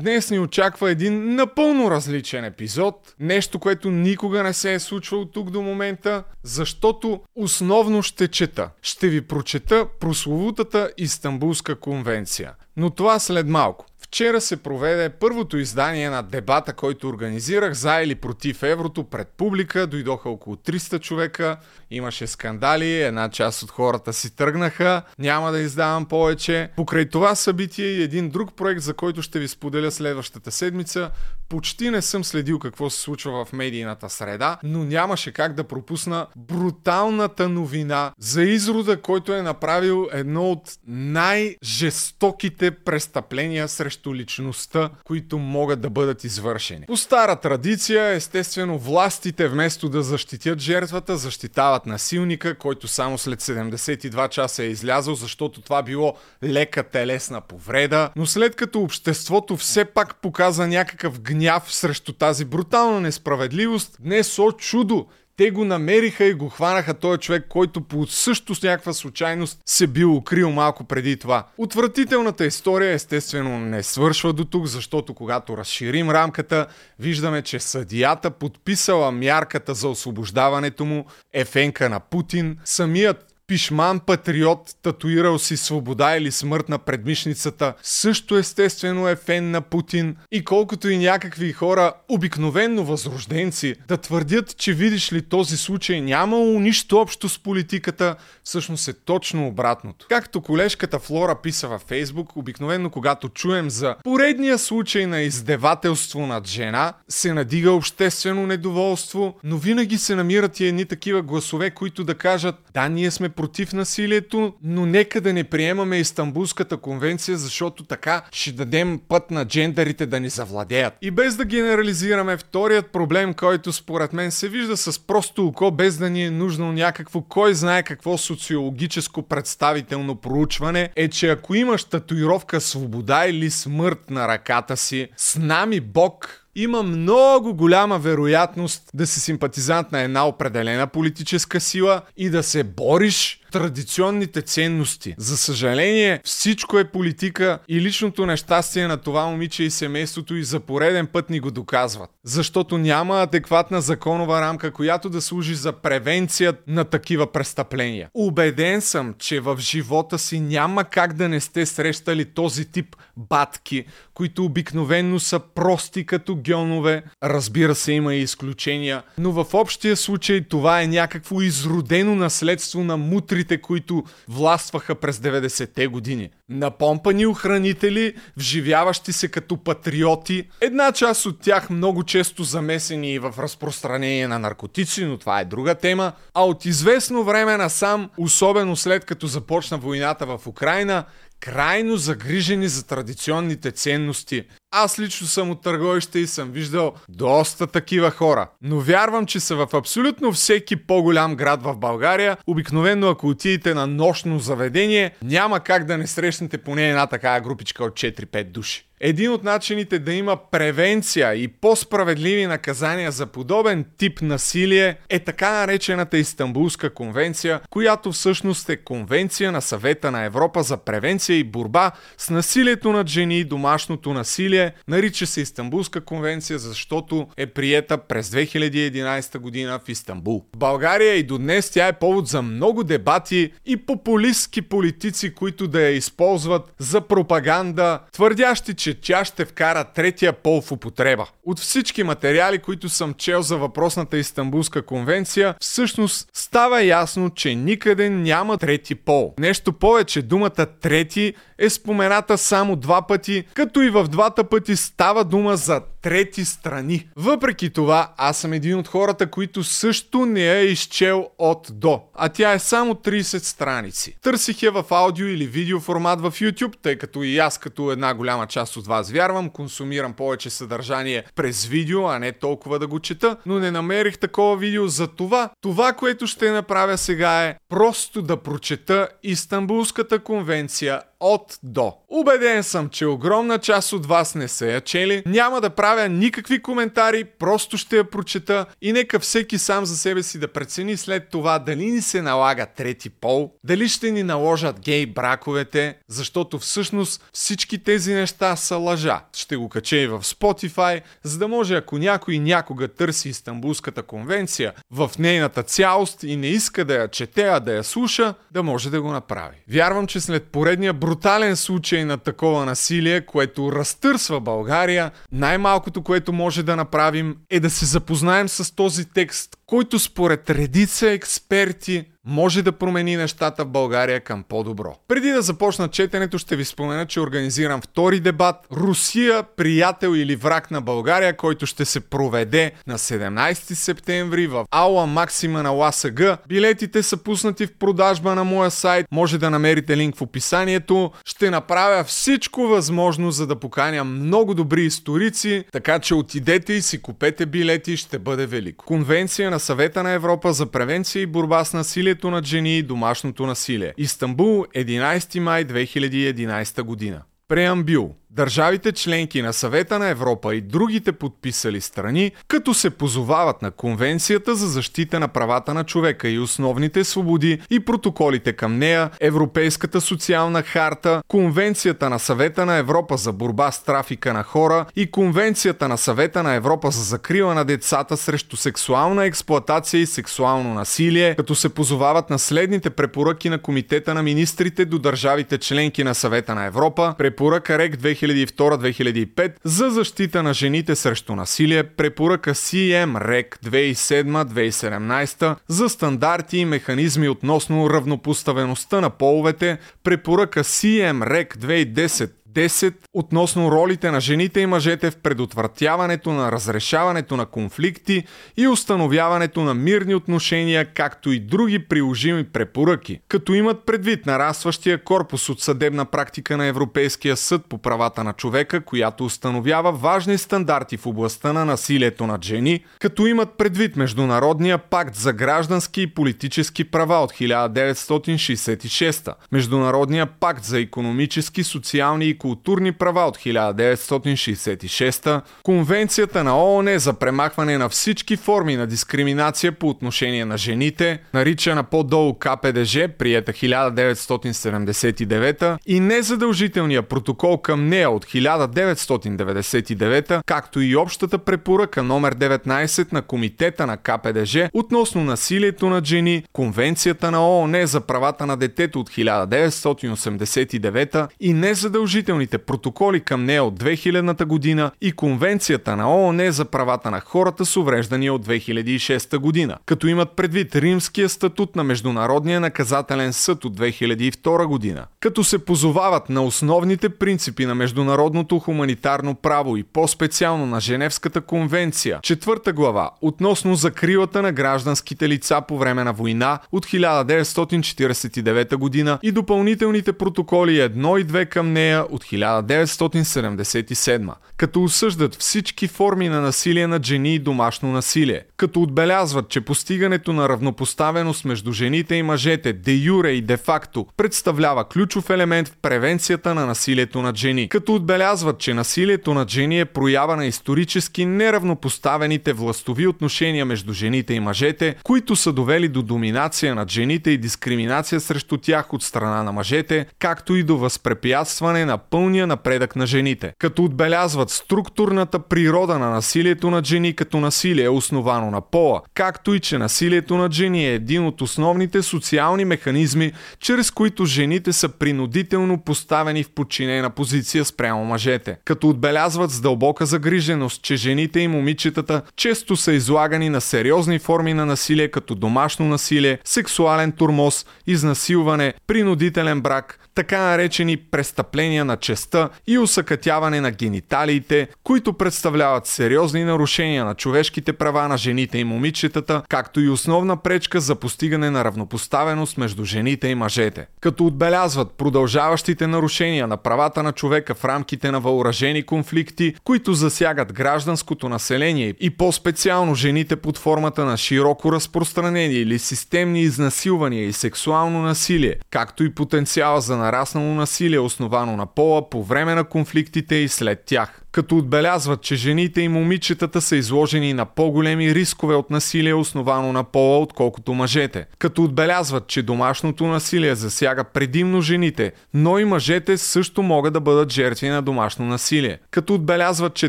Днес ни очаква един напълно различен епизод, нещо, което никога не се е случвало тук до момента, защото основно ще чета. Ще ви прочета прословутата Истанбулска конвенция. Но това след малко. Вчера се проведе първото издание на дебата, който организирах за или против еврото пред публика. Дойдоха около 300 човека, имаше скандали, една част от хората си тръгнаха, няма да издавам повече. Покрай това събитие и един друг проект, за който ще ви споделя следващата седмица, почти не съм следил какво се случва в медийната среда, но нямаше как да пропусна бруталната новина за изрода, който е направил едно от най-жестоките престъпления срещу личността, които могат да бъдат извършени. По стара традиция, естествено, властите вместо да защитят жертвата, защитават насилника, който само след 72 часа е излязъл, защото това било лека телесна повреда. Но след като обществото все пак показа някакъв гняв срещу тази брутална несправедливост, днес о чудо те го намериха и го хванаха този човек, който по също с някаква случайност се бил укрил малко преди това. Отвратителната история естествено не свършва до тук, защото когато разширим рамката, виждаме, че съдията подписала мярката за освобождаването му е фенка на Путин. Самият пишман патриот, татуирал си свобода или смърт на предмишницата, също естествено е фен на Путин. И колкото и някакви хора, обикновенно възрожденци, да твърдят, че видиш ли този случай нямало нищо общо с политиката, всъщност е точно обратното. Както колежката Флора писа във Фейсбук, обикновенно когато чуем за поредния случай на издевателство над жена, се надига обществено недоволство, но винаги се намират и едни такива гласове, които да кажат да, ние сме против насилието, но нека да не приемаме Истанбулската конвенция, защото така ще дадем път на джендерите да ни завладеят. И без да генерализираме, вторият проблем, който според мен се вижда с просто око, без да ни е нужно някакво кой знае какво социологическо представително проучване, е, че ако имаш татуировка свобода или смърт на ръката си, с нами Бог има много голяма вероятност да си симпатизант на една определена политическа сила и да се бориш традиционните ценности. За съжаление, всичко е политика и личното нещастие на това момиче и семейството и за пореден път ни го доказват. Защото няма адекватна законова рамка, която да служи за превенция на такива престъпления. Убеден съм, че в живота си няма как да не сте срещали този тип батки, които обикновенно са прости като гьонове. Разбира се, има и изключения, но в общия случай това е някакво изродено наследство на мутрите, които властваха през 90-те години. Напомпани охранители, вживяващи се като патриоти, една част от тях много често замесени в разпространение на наркотици, но това е друга тема, а от известно време насам, особено след като започна войната в Украина, крайно загрижени за традиционните ценности. Аз лично съм от търговище и съм виждал доста такива хора. Но вярвам, че са в абсолютно всеки по-голям град в България. Обикновено ако отидете на нощно заведение, няма как да не срещнете поне една такава групичка от 4-5 души. Един от начините да има превенция и по-справедливи наказания за подобен тип насилие е така наречената Истанбулска конвенция, която всъщност е конвенция на съвета на Европа за превенция и борба с насилието над жени и домашното насилие. Нарича се Истанбулска конвенция, защото е приета през 2011 година в Истанбул. В България и до днес тя е повод за много дебати и популистски политици, които да я използват за пропаганда, твърдящи, че че тя ще вкара третия пол в употреба. От всички материали, които съм чел за въпросната Истанбулска конвенция, всъщност става ясно, че никъде няма трети пол. Нещо повече, думата трети е спомената само два пъти, като и в двата пъти става дума за трети страни. Въпреки това, аз съм един от хората, които също не е изчел от до, а тя е само 30 страници. Търсих я в аудио или видео формат в YouTube, тъй като и аз като една голяма част от вас вярвам, консумирам повече съдържание през видео, а не толкова да го чета, но не намерих такова видео за това. Това, което ще направя сега е просто да прочета Истанбулската конвенция от до. Убеден съм, че огромна част от вас не са я чели. Няма да правя никакви коментари, просто ще я прочета и нека всеки сам за себе си да прецени след това дали ни се налага трети пол, дали ще ни наложат гей браковете, защото всъщност всички тези неща са лъжа. Ще го кача и в Spotify, за да може ако някой някога търси Истанбулската конвенция в нейната цялост и не иска да я чете, а да я слуша, да може да го направи. Вярвам, че след поредния брутален случай на такова насилие, което разтърсва България, най-малкото, което може да направим е да се запознаем с този текст, който според редица експерти може да промени нещата в България към по-добро. Преди да започна четенето, ще ви спомена, че организирам втори дебат Русия, приятел или враг на България, който ще се проведе на 17 септември в Аула Максима на ЛАСГ. Билетите са пуснати в продажба на моя сайт, може да намерите линк в описанието. Ще направя всичко възможно, за да поканя много добри историци, така че отидете и си купете билети, ще бъде велико. Конвенция на Съвета на Европа за превенция и борба с насилието над жени и домашното насилие. Истанбул, 11 май 2011 година. Преамбюл държавите членки на Съвета на Европа и другите подписали страни, като се позовават на Конвенцията за защита на правата на човека и основните свободи и протоколите към нея, Европейската социална харта, Конвенцията на Съвета на Европа за борба с трафика на хора и Конвенцията на Съвета на Европа за закрила на децата срещу сексуална експлоатация и сексуално насилие, като се позовават на следните препоръки на Комитета на министрите до държавите членки на Съвета на Европа, препоръка РЕК 2000 2002-2005 за защита на жените срещу насилие, препоръка CM REC 2007-2017 за стандарти и механизми относно равнопоставеността на половете, препоръка CM REC 2010 10 относно ролите на жените и мъжете в предотвратяването на разрешаването на конфликти и установяването на мирни отношения, както и други приложими препоръки, като имат предвид нарастващия корпус от съдебна практика на Европейския съд по правата на човека, която установява важни стандарти в областта на насилието над жени, като имат предвид Международния пакт за граждански и политически права от 1966, Международния пакт за економически, социални и културни права от 1966, Конвенцията на ООН за премахване на всички форми на дискриминация по отношение на жените, наричана по-долу КПДЖ, приета 1979 и незадължителния протокол към нея от 1999, както и общата препоръка номер 19 на Комитета на КПДЖ относно насилието над жени, Конвенцията на ООН за правата на детето от 1989 и незадължителния задължителните протоколи към нея от 2000 година и Конвенцията на ООН за правата на хората с увреждания от 2006 година, като имат предвид Римския статут на Международния наказателен съд от 2002 година, като се позовават на основните принципи на международното хуманитарно право и по-специално на Женевската конвенция, четвърта глава, относно закрилата на гражданските лица по време на война от 1949 година и допълнителните протоколи 1 и 2 към нея от 1977, като осъждат всички форми на насилие над жени и домашно насилие, като отбелязват, че постигането на равнопоставеност между жените и мъжете де юре и де факто представлява ключов елемент в превенцията на насилието над жени, като отбелязват, че насилието над жени е проява на исторически неравнопоставените властови отношения между жените и мъжете, които са довели до доминация над жените и дискриминация срещу тях от страна на мъжете, както и до възпрепятстване на пълния напредък на жените, като отбелязват структурната природа на насилието над жени като насилие основано на пола, както и че насилието над жени е един от основните социални механизми, чрез които жените са принудително поставени в подчинена позиция спрямо мъжете, като отбелязват с дълбока загриженост, че жените и момичетата често са излагани на сериозни форми на насилие като домашно насилие, сексуален турмоз, изнасилване, принудителен брак, така наречени престъпления на честа и усъкътяване на гениталиите, които представляват сериозни нарушения на човешките права на жените и момичетата, както и основна пречка за постигане на равнопоставеност между жените и мъжете. Като отбелязват продължаващите нарушения на правата на човека в рамките на въоръжени конфликти, които засягат гражданското население и по-специално жените под формата на широко разпространени или системни изнасилвания и сексуално насилие, както и потенциала за нараснало насилие основано на пол пола по време на конфликтите и след тях като отбелязват, че жените и момичетата са изложени на по-големи рискове от насилие, основано на пола, отколкото мъжете. Като отбелязват, че домашното насилие засяга предимно жените, но и мъжете също могат да бъдат жертви на домашно насилие. Като отбелязват, че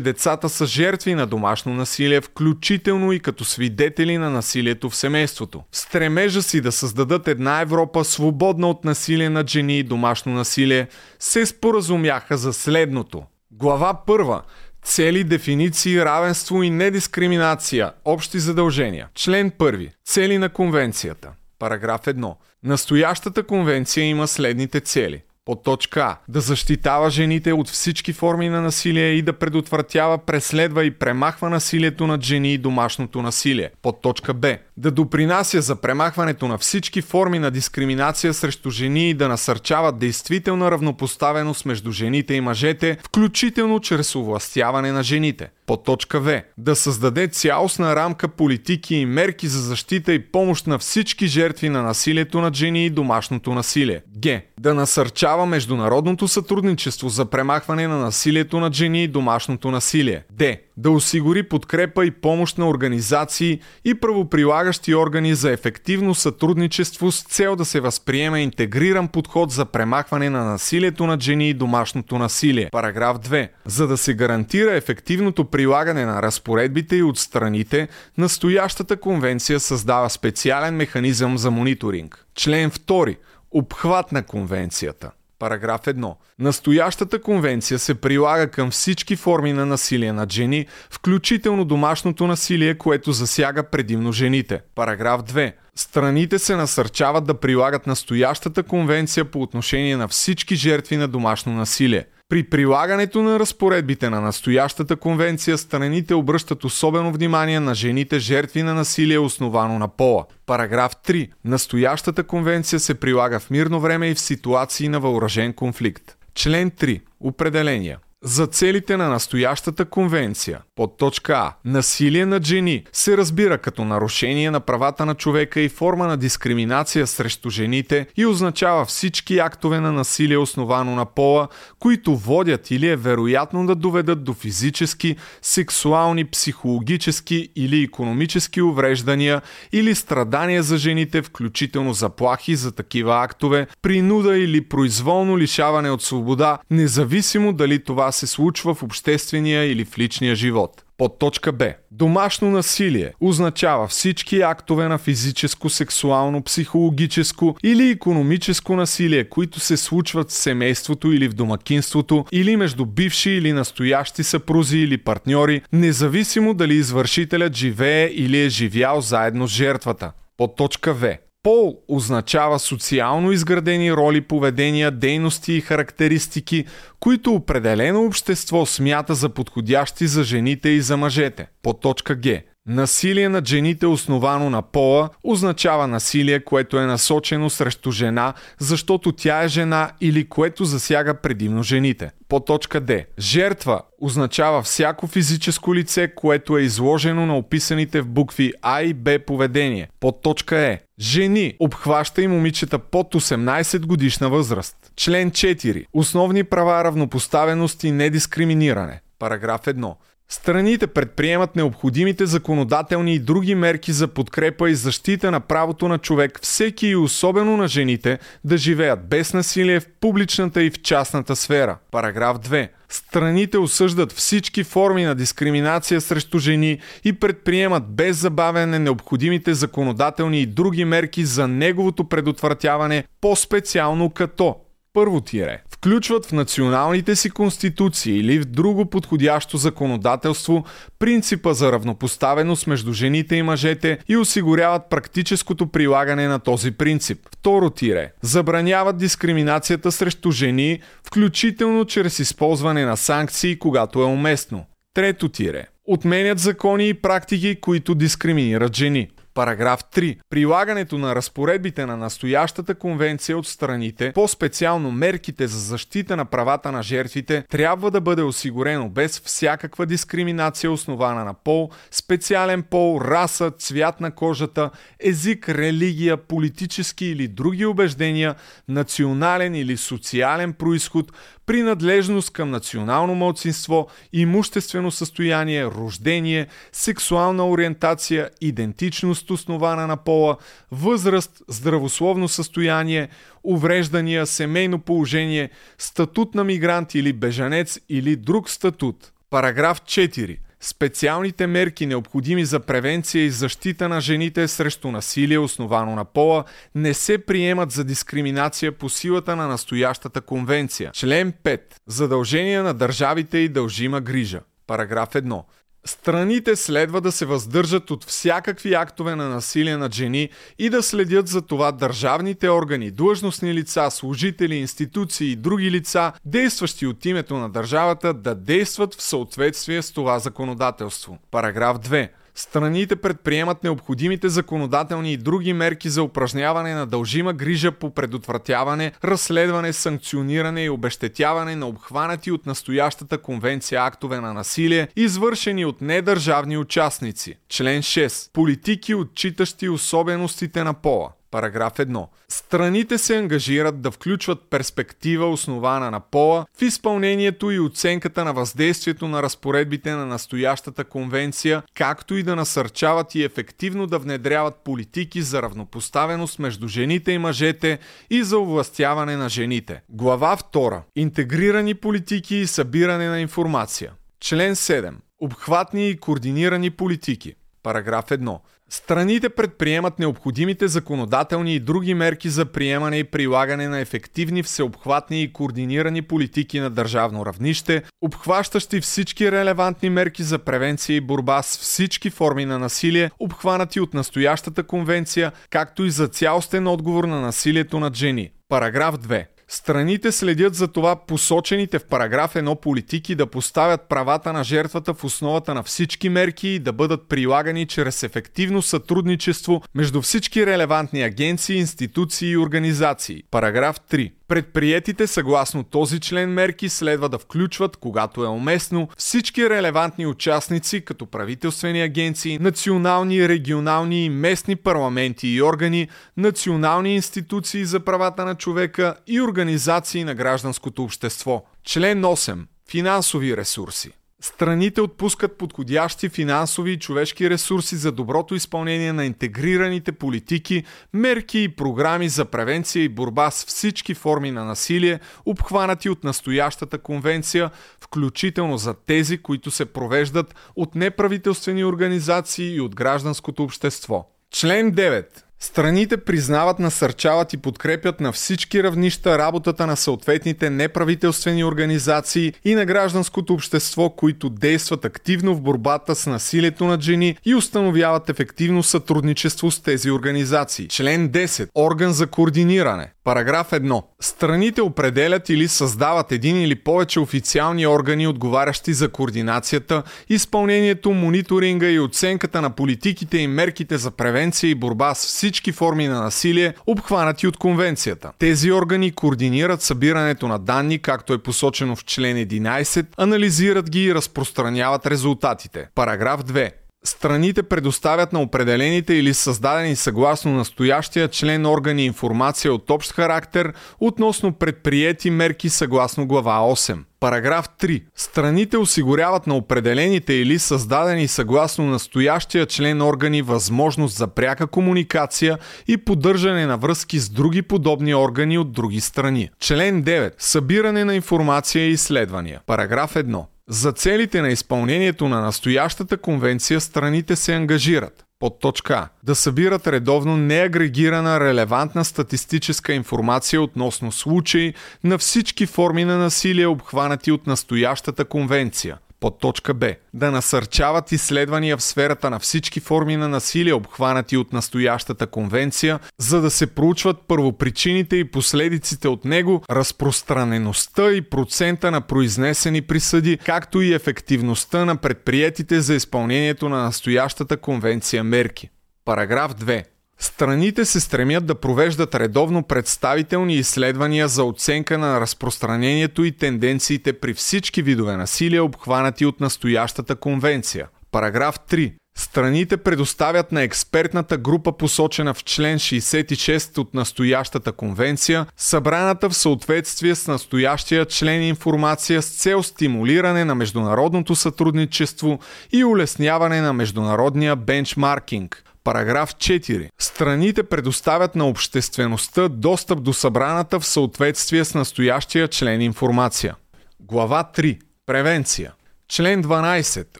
децата са жертви на домашно насилие, включително и като свидетели на насилието в семейството. Стремежа си да създадат една Европа свободна от насилие над жени и домашно насилие, се споразумяха за следното. Глава първа. Цели, дефиниции, равенство и недискриминация. Общи задължения. Член 1. Цели на конвенцията. Параграф 1. Настоящата конвенция има следните цели. По точка. Да защитава жените от всички форми на насилие и да предотвратява, преследва и премахва насилието над жени и домашното насилие. По точка Б. Да допринася за премахването на всички форми на дискриминация срещу жени и да насърчава действителна равнопоставеност между жените и мъжете, включително чрез овластяване на жените. По точка В. Да създаде цялостна рамка политики и мерки за защита и помощ на всички жертви на насилието над жени и домашното насилие. Г. Да насърчава международното сътрудничество за премахване на насилието над жени и домашното насилие. Д да осигури подкрепа и помощ на организации и правоприлагащи органи за ефективно сътрудничество с цел да се възприеме интегриран подход за премахване на насилието над жени и домашното насилие. Параграф 2. За да се гарантира ефективното прилагане на разпоредбите и от страните, настоящата конвенция създава специален механизъм за мониторинг. Член 2. Обхват на конвенцията. Параграф 1. Настоящата конвенция се прилага към всички форми на насилие над жени, включително домашното насилие, което засяга предимно жените. Параграф 2. Страните се насърчават да прилагат настоящата конвенция по отношение на всички жертви на домашно насилие. При прилагането на разпоредбите на настоящата конвенция страните обръщат особено внимание на жените жертви на насилие основано на пола. Параграф 3. Настоящата конвенция се прилага в мирно време и в ситуации на въоръжен конфликт. Член 3. Определения. За целите на настоящата конвенция, под точка А, насилие над жени се разбира като нарушение на правата на човека и форма на дискриминация срещу жените и означава всички актове на насилие основано на пола, които водят или е вероятно да доведат до физически, сексуални, психологически или економически увреждания или страдания за жените, включително заплахи за такива актове, принуда или произволно лишаване от свобода, независимо дали това се случва в обществения или в личния живот. Под точка Б. Домашно насилие означава всички актове на физическо, сексуално, психологическо или економическо насилие, които се случват в семейството или в домакинството, или между бивши или настоящи съпрузи или партньори, независимо дали извършителят живее или е живял заедно с жертвата. Под точка В. Пол означава социално изградени роли, поведения, дейности и характеристики, които определено общество смята за подходящи за жените и за мъжете. По точка Г. Насилие над жените, основано на пола, означава насилие, което е насочено срещу жена, защото тя е жена или което засяга предимно жените. По точка Д. Жертва означава всяко физическо лице, което е изложено на описаните в букви А и Б поведение. По точка Е. Жени обхваща и момичета под 18 годишна възраст. Член 4. Основни права, равнопоставеност и недискриминиране. Параграф 1. Страните предприемат необходимите законодателни и други мерки за подкрепа и защита на правото на човек, всеки и особено на жените, да живеят без насилие в публичната и в частната сфера. Параграф 2. Страните осъждат всички форми на дискриминация срещу жени и предприемат без забавяне необходимите законодателни и други мерки за неговото предотвратяване, по-специално като първо тире. Включват в националните си конституции или в друго подходящо законодателство принципа за равнопоставеност между жените и мъжете и осигуряват практическото прилагане на този принцип. Второ тире. Забраняват дискриминацията срещу жени, включително чрез използване на санкции, когато е уместно. Трето тире. Отменят закони и практики, които дискриминират жени. Параграф 3. Прилагането на разпоредбите на настоящата конвенция от страните, по-специално мерките за защита на правата на жертвите, трябва да бъде осигурено без всякаква дискриминация основана на пол, специален пол, раса, цвят на кожата, език, религия, политически или други убеждения, национален или социален происход, принадлежност към национално младсинство, имуществено състояние, рождение, сексуална ориентация, идентичност основана на пола, възраст, здравословно състояние, увреждания, семейно положение, статут на мигрант или бежанец или друг статут. Параграф 4. Специалните мерки, необходими за превенция и защита на жените срещу насилие, основано на пола, не се приемат за дискриминация по силата на настоящата конвенция. Член 5. Задължения на държавите и дължима грижа. Параграф 1. Страните следва да се въздържат от всякакви актове на насилие над жени и да следят за това държавните органи, длъжностни лица, служители, институции и други лица, действащи от името на държавата, да действат в съответствие с това законодателство. Параграф 2. Страните предприемат необходимите законодателни и други мерки за упражняване на дължима грижа по предотвратяване, разследване, санкциониране и обещетяване на обхванати от настоящата конвенция актове на насилие, извършени от недържавни участници. Член 6. Политики, отчитащи особеностите на пола. Параграф 1. Страните се ангажират да включват перспектива основана на пола в изпълнението и оценката на въздействието на разпоредбите на настоящата конвенция, както и да насърчават и ефективно да внедряват политики за равнопоставеност между жените и мъжете и за овластяване на жените. Глава 2. Интегрирани политики и събиране на информация. Член 7. Обхватни и координирани политики. Параграф 1. Страните предприемат необходимите законодателни и други мерки за приемане и прилагане на ефективни, всеобхватни и координирани политики на държавно равнище, обхващащи всички релевантни мерки за превенция и борба с всички форми на насилие, обхванати от настоящата конвенция, както и за цялостен отговор на насилието над жени. Параграф 2. Страните следят за това посочените в параграф 1 политики да поставят правата на жертвата в основата на всички мерки и да бъдат прилагани чрез ефективно сътрудничество между всички релевантни агенции, институции и организации. Параграф 3. Предприетите съгласно този член мерки следва да включват, когато е уместно, всички релевантни участници, като правителствени агенции, национални, регионални и местни парламенти и органи, национални институции за правата на човека и организации на гражданското общество. Член 8. Финансови ресурси. Страните отпускат подходящи финансови и човешки ресурси за доброто изпълнение на интегрираните политики, мерки и програми за превенция и борба с всички форми на насилие, обхванати от настоящата конвенция, включително за тези, които се провеждат от неправителствени организации и от гражданското общество. Член 9. Страните признават, насърчават и подкрепят на всички равнища работата на съответните неправителствени организации и на гражданското общество, които действат активно в борбата с насилието над жени и установяват ефективно сътрудничество с тези организации. Член 10. Орган за координиране. Параграф 1. Страните определят или създават един или повече официални органи, отговарящи за координацията, изпълнението, мониторинга и оценката на политиките и мерките за превенция и борба с всички форми на насилие, обхванати от конвенцията. Тези органи координират събирането на данни, както е посочено в член 11, анализират ги и разпространяват резултатите. Параграф 2. Страните предоставят на определените или създадени съгласно настоящия член органи информация от общ характер относно предприети мерки съгласно глава 8. Параграф 3. Страните осигуряват на определените или създадени съгласно настоящия член органи възможност за пряка комуникация и поддържане на връзки с други подобни органи от други страни. Член 9. Събиране на информация и изследвания. Параграф 1. За целите на изпълнението на настоящата конвенция страните се ангажират под точка А. Да събират редовно неагрегирана релевантна статистическа информация относно случаи на всички форми на насилие, обхванати от настоящата конвенция под точка Б. Да насърчават изследвания в сферата на всички форми на насилие, обхванати от настоящата конвенция, за да се проучват първопричините и последиците от него, разпространеността и процента на произнесени присъди, както и ефективността на предприетите за изпълнението на настоящата конвенция мерки. Параграф 2. Страните се стремят да провеждат редовно представителни изследвания за оценка на разпространението и тенденциите при всички видове насилие, обхванати от настоящата конвенция. Параграф 3. Страните предоставят на експертната група, посочена в член 66 от настоящата конвенция, събраната в съответствие с настоящия член информация с цел стимулиране на международното сътрудничество и улесняване на международния бенчмаркинг. Параграф 4. Страните предоставят на обществеността достъп до събраната в съответствие с настоящия член информация. Глава 3. Превенция. Член 12.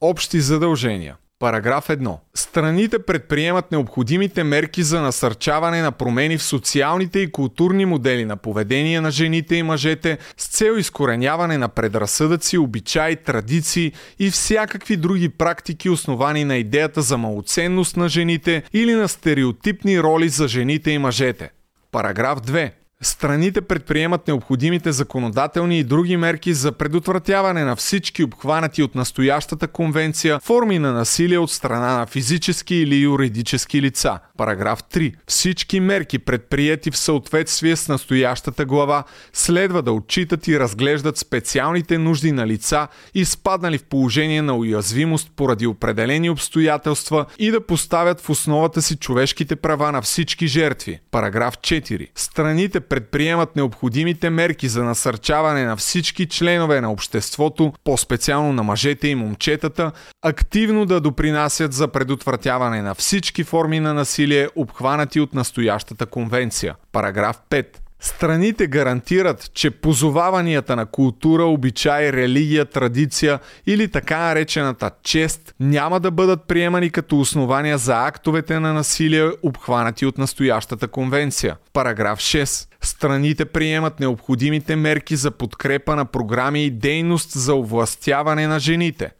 Общи задължения. Параграф 1. Страните предприемат необходимите мерки за насърчаване на промени в социалните и културни модели на поведение на жените и мъжете с цел изкореняване на предразсъдъци, обичаи, традиции и всякакви други практики, основани на идеята за малоценност на жените или на стереотипни роли за жените и мъжете. Параграф 2. Страните предприемат необходимите законодателни и други мерки за предотвратяване на всички обхванати от настоящата конвенция форми на насилие от страна на физически или юридически лица. Параграф 3. Всички мерки, предприяти в съответствие с настоящата глава, следва да отчитат и разглеждат специалните нужди на лица, изпаднали в положение на уязвимост поради определени обстоятелства и да поставят в основата си човешките права на всички жертви. Параграф 4. Страните предприемат необходимите мерки за насърчаване на всички членове на обществото, по-специално на мъжете и момчетата, активно да допринасят за предотвратяване на всички форми на насилие, обхванати от настоящата конвенция. Параграф 5. Страните гарантират, че позоваванията на култура, обичай, религия, традиция или така наречената чест няма да бъдат приемани като основания за актовете на насилие, обхванати от настоящата конвенция. Параграф 6. Страните приемат необходимите мерки за подкрепа на програми и дейност за овластяване на жените.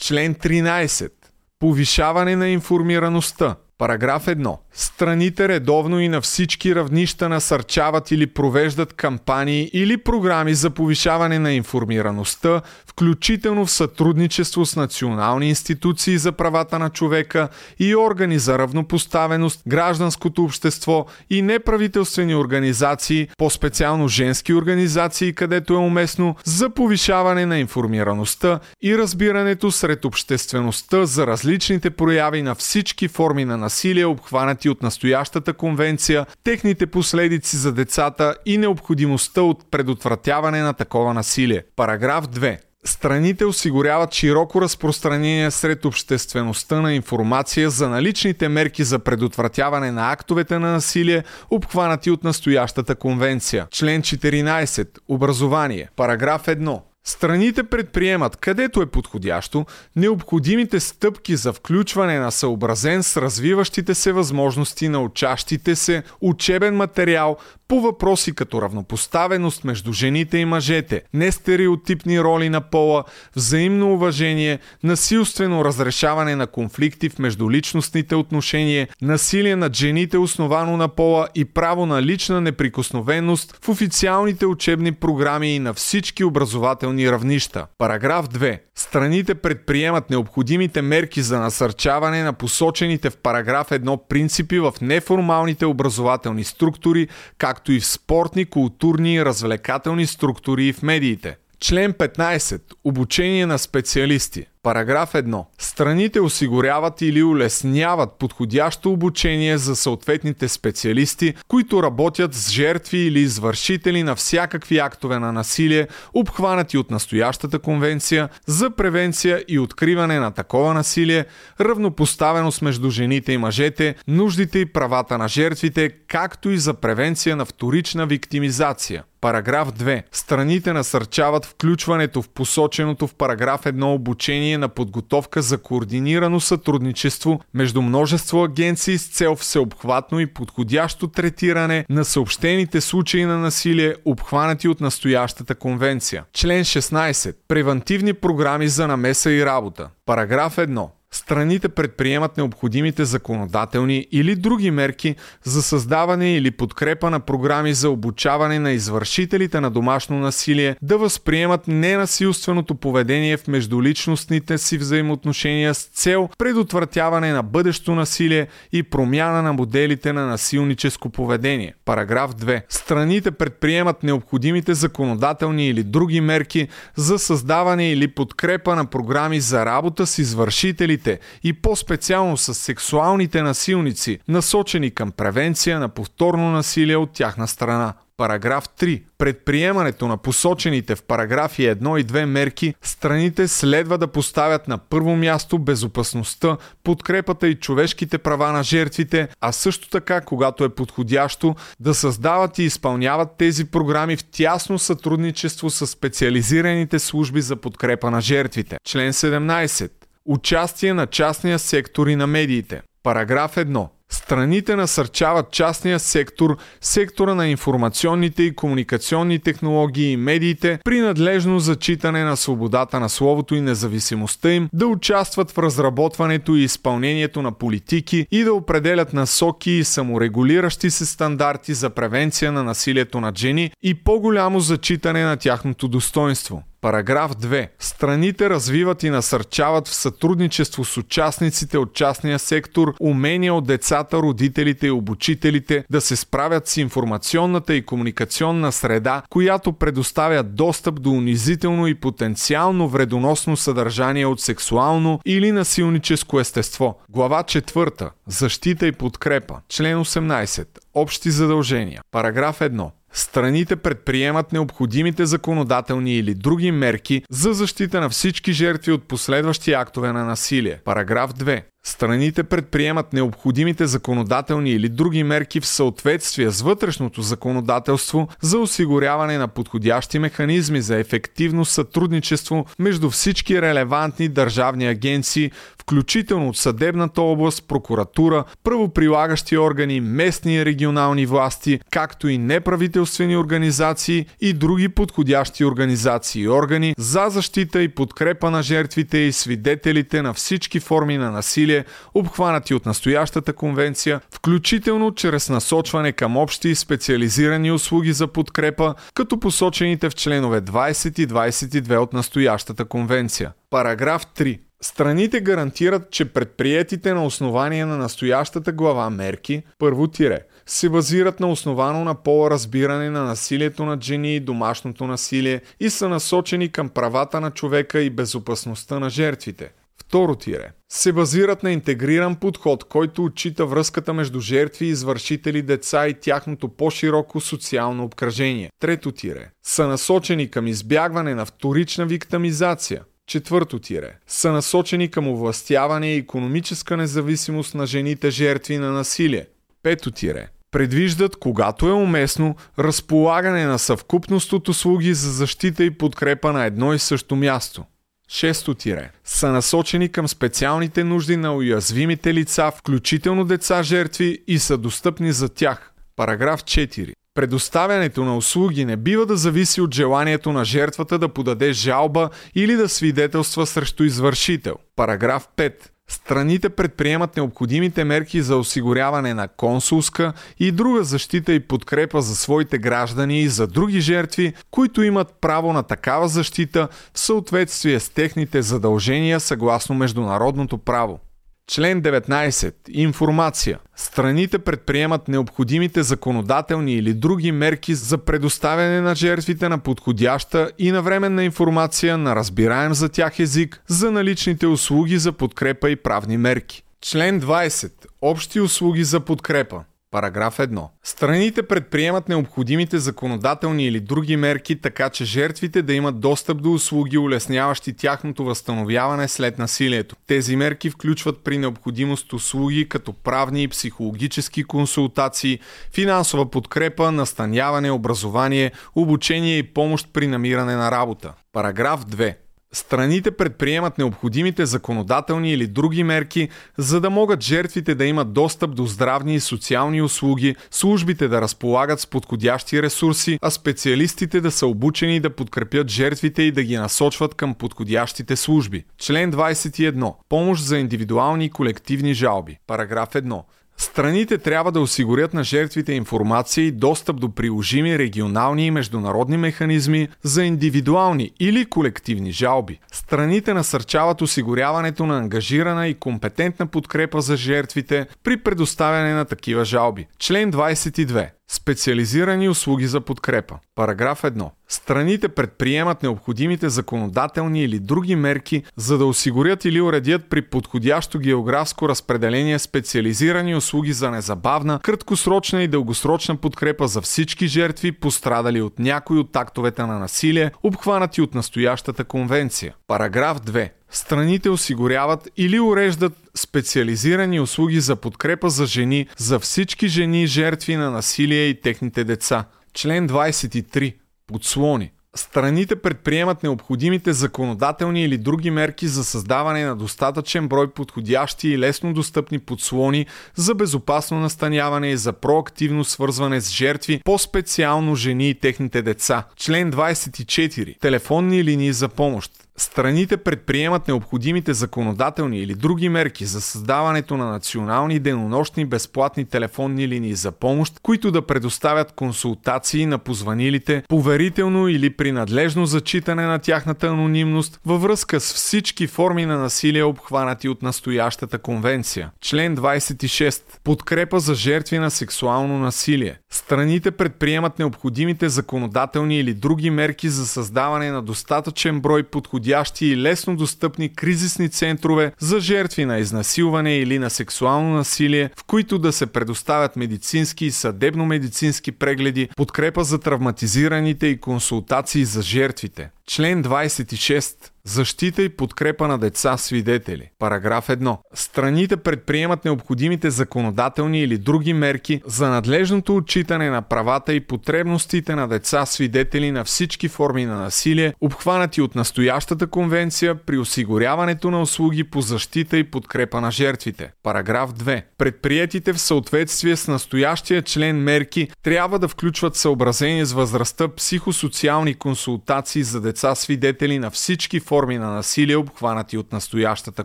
Член 13. Повишаване на информираността. Параграф 1. Страните редовно и на всички равнища насърчават или провеждат кампании или програми за повишаване на информираността, включително в сътрудничество с национални институции за правата на човека и органи за равнопоставеност, гражданското общество и неправителствени организации, по-специално женски организации, където е уместно, за повишаване на информираността и разбирането сред обществеността за различните прояви на всички форми на насилие, обхванати от настоящата конвенция, техните последици за децата и необходимостта от предотвратяване на такова насилие. Параграф 2. Страните осигуряват широко разпространение сред обществеността на информация за наличните мерки за предотвратяване на актовете на насилие, обхванати от настоящата конвенция. Член 14. Образование. Параграф 1. Страните предприемат, където е подходящо, необходимите стъпки за включване на съобразен с развиващите се възможности на учащите се учебен материал по въпроси като равнопоставеност между жените и мъжете, нестереотипни роли на пола, взаимно уважение, насилствено разрешаване на конфликти в междуличностните отношения, насилие над жените основано на пола и право на лична неприкосновеност в официалните учебни програми и на всички образователни равнища. Параграф 2. Страните предприемат необходимите мерки за насърчаване на посочените в параграф 1 принципи в неформалните образователни структури, как както и в спортни, културни и развлекателни структури и в медиите. Член 15. Обучение на специалисти. Параграф 1. Страните осигуряват или улесняват подходящо обучение за съответните специалисти, които работят с жертви или извършители на всякакви актове на насилие, обхванати от настоящата конвенция за превенция и откриване на такова насилие, равнопоставеност между жените и мъжете, нуждите и правата на жертвите, както и за превенция на вторична виктимизация. Параграф 2. Страните насърчават включването в посоченото в параграф 1 обучение на подготовка за координирано сътрудничество между множество агенции с цел всеобхватно и подходящо третиране на съобщените случаи на насилие, обхванати от настоящата конвенция. Член 16. Превентивни програми за намеса и работа. Параграф 1. Страните предприемат необходимите законодателни или други мерки за създаване или подкрепа на програми за обучаване на извършителите на домашно насилие да възприемат ненасилственото поведение в междуличностните си взаимоотношения с цел предотвратяване на бъдещо насилие и промяна на моделите на насилническо поведение. Параграф 2. Страните предприемат необходимите законодателни или други мерки за създаване или подкрепа на програми за работа с извършителите жертвите и по-специално с сексуалните насилници, насочени към превенция на повторно насилие от тяхна страна. Параграф 3. Предприемането на посочените в параграфи 1 и 2 мерки, страните следва да поставят на първо място безопасността, подкрепата и човешките права на жертвите, а също така, когато е подходящо, да създават и изпълняват тези програми в тясно сътрудничество с специализираните служби за подкрепа на жертвите. Член 17. Участие на частния сектор и на медиите. Параграф 1. Страните насърчават частния сектор, сектора на информационните и комуникационни технологии и медиите при надлежно зачитане на свободата на словото и независимостта им, да участват в разработването и изпълнението на политики и да определят насоки и саморегулиращи се стандарти за превенция на насилието над жени и по-голямо зачитане на тяхното достоинство. Параграф 2. Страните развиват и насърчават в сътрудничество с участниците от частния сектор умения от децата, родителите и обучителите да се справят с информационната и комуникационна среда, която предоставя достъп до унизително и потенциално вредоносно съдържание от сексуално или насилническо естество. Глава 4. Защита и подкрепа. Член 18. Общи задължения. Параграф 1. Страните предприемат необходимите законодателни или други мерки за защита на всички жертви от последващи актове на насилие. Параграф 2. Страните предприемат необходимите законодателни или други мерки в съответствие с вътрешното законодателство за осигуряване на подходящи механизми за ефективно сътрудничество между всички релевантни държавни агенции, включително от съдебната област, прокуратура, правоприлагащи органи, местни и регионални власти, както и неправителствени организации и други подходящи организации и органи за защита и подкрепа на жертвите и свидетелите на всички форми на насилие, обхванати от настоящата конвенция, включително чрез насочване към общи и специализирани услуги за подкрепа, като посочените в членове 20 и 22 от настоящата конвенция. Параграф 3. Страните гарантират, че предприетите на основание на настоящата глава мерки, първо тире, се базират на основано на пола разбиране на насилието над жени и домашното насилие и са насочени към правата на човека и безопасността на жертвите. Второ тире. Се базират на интегриран подход, който отчита връзката между жертви, извършители, деца и тяхното по-широко социално обкръжение. Трето тире. Са насочени към избягване на вторична виктимизация. Четвърто тире. Са насочени към овластяване и економическа независимост на жените жертви на насилие. Пето тире. Предвиждат, когато е уместно, разполагане на съвкупност от услуги за защита и подкрепа на едно и също място. Шесто тире. Са насочени към специалните нужди на уязвимите лица, включително деца жертви и са достъпни за тях. Параграф 4. Предоставянето на услуги не бива да зависи от желанието на жертвата да подаде жалба или да свидетелства срещу извършител. Параграф 5. Страните предприемат необходимите мерки за осигуряване на консулска и друга защита и подкрепа за своите граждани и за други жертви, които имат право на такава защита в съответствие с техните задължения съгласно международното право. Член 19. Информация. Страните предприемат необходимите законодателни или други мерки за предоставяне на жертвите на подходяща и навременна информация на разбираем за тях език за наличните услуги за подкрепа и правни мерки. Член 20. Общи услуги за подкрепа. Параграф 1. Страните предприемат необходимите законодателни или други мерки, така че жертвите да имат достъп до услуги, улесняващи тяхното възстановяване след насилието. Тези мерки включват при необходимост услуги като правни и психологически консултации, финансова подкрепа, настаняване, образование, обучение и помощ при намиране на работа. Параграф 2. Страните предприемат необходимите законодателни или други мерки, за да могат жертвите да имат достъп до здравни и социални услуги, службите да разполагат с подходящи ресурси, а специалистите да са обучени да подкрепят жертвите и да ги насочват към подходящите служби. Член 21. Помощ за индивидуални и колективни жалби. Параграф 1. Страните трябва да осигурят на жертвите информация и достъп до приложими регионални и международни механизми за индивидуални или колективни жалби. Страните насърчават осигуряването на ангажирана и компетентна подкрепа за жертвите при предоставяне на такива жалби. Член 22. Специализирани услуги за подкрепа. Параграф 1. Страните предприемат необходимите законодателни или други мерки, за да осигурят или уредят при подходящо географско разпределение специализирани услуги за незабавна, краткосрочна и дългосрочна подкрепа за всички жертви, пострадали от някои от актовете на насилие, обхванати от настоящата конвенция. Параграф 2. Страните осигуряват или уреждат специализирани услуги за подкрепа за жени, за всички жени жертви на насилие и техните деца. Член 23. Подслони. Страните предприемат необходимите законодателни или други мерки за създаване на достатъчен брой подходящи и лесно достъпни подслони за безопасно настаняване и за проактивно свързване с жертви, по-специално жени и техните деца. Член 24. Телефонни линии за помощ. Страните предприемат необходимите законодателни или други мерки за създаването на национални денонощни безплатни телефонни линии за помощ, които да предоставят консултации на позванилите, поверително или при надлежно зачитане на тяхната анонимност във връзка с всички форми на насилие, обхванати от настоящата конвенция. Член 26. Подкрепа за жертви на сексуално насилие. Страните предприемат необходимите законодателни или други мерки за създаване на достатъчен брой подходящи подходящи и лесно достъпни кризисни центрове за жертви на изнасилване или на сексуално насилие, в които да се предоставят медицински и съдебно-медицински прегледи, подкрепа за травматизираните и консултации за жертвите. Член 26 Защита и подкрепа на деца свидетели. Параграф 1. Страните предприемат необходимите законодателни или други мерки за надлежното отчитане на правата и потребностите на деца свидетели на всички форми на насилие, обхванати от настоящата конвенция при осигуряването на услуги по защита и подкрепа на жертвите. Параграф 2. Предприетите в съответствие с настоящия член мерки трябва да включват съобразение с възрастта психосоциални консултации за деца свидетели на всички форми на насилие, обхванати от настоящата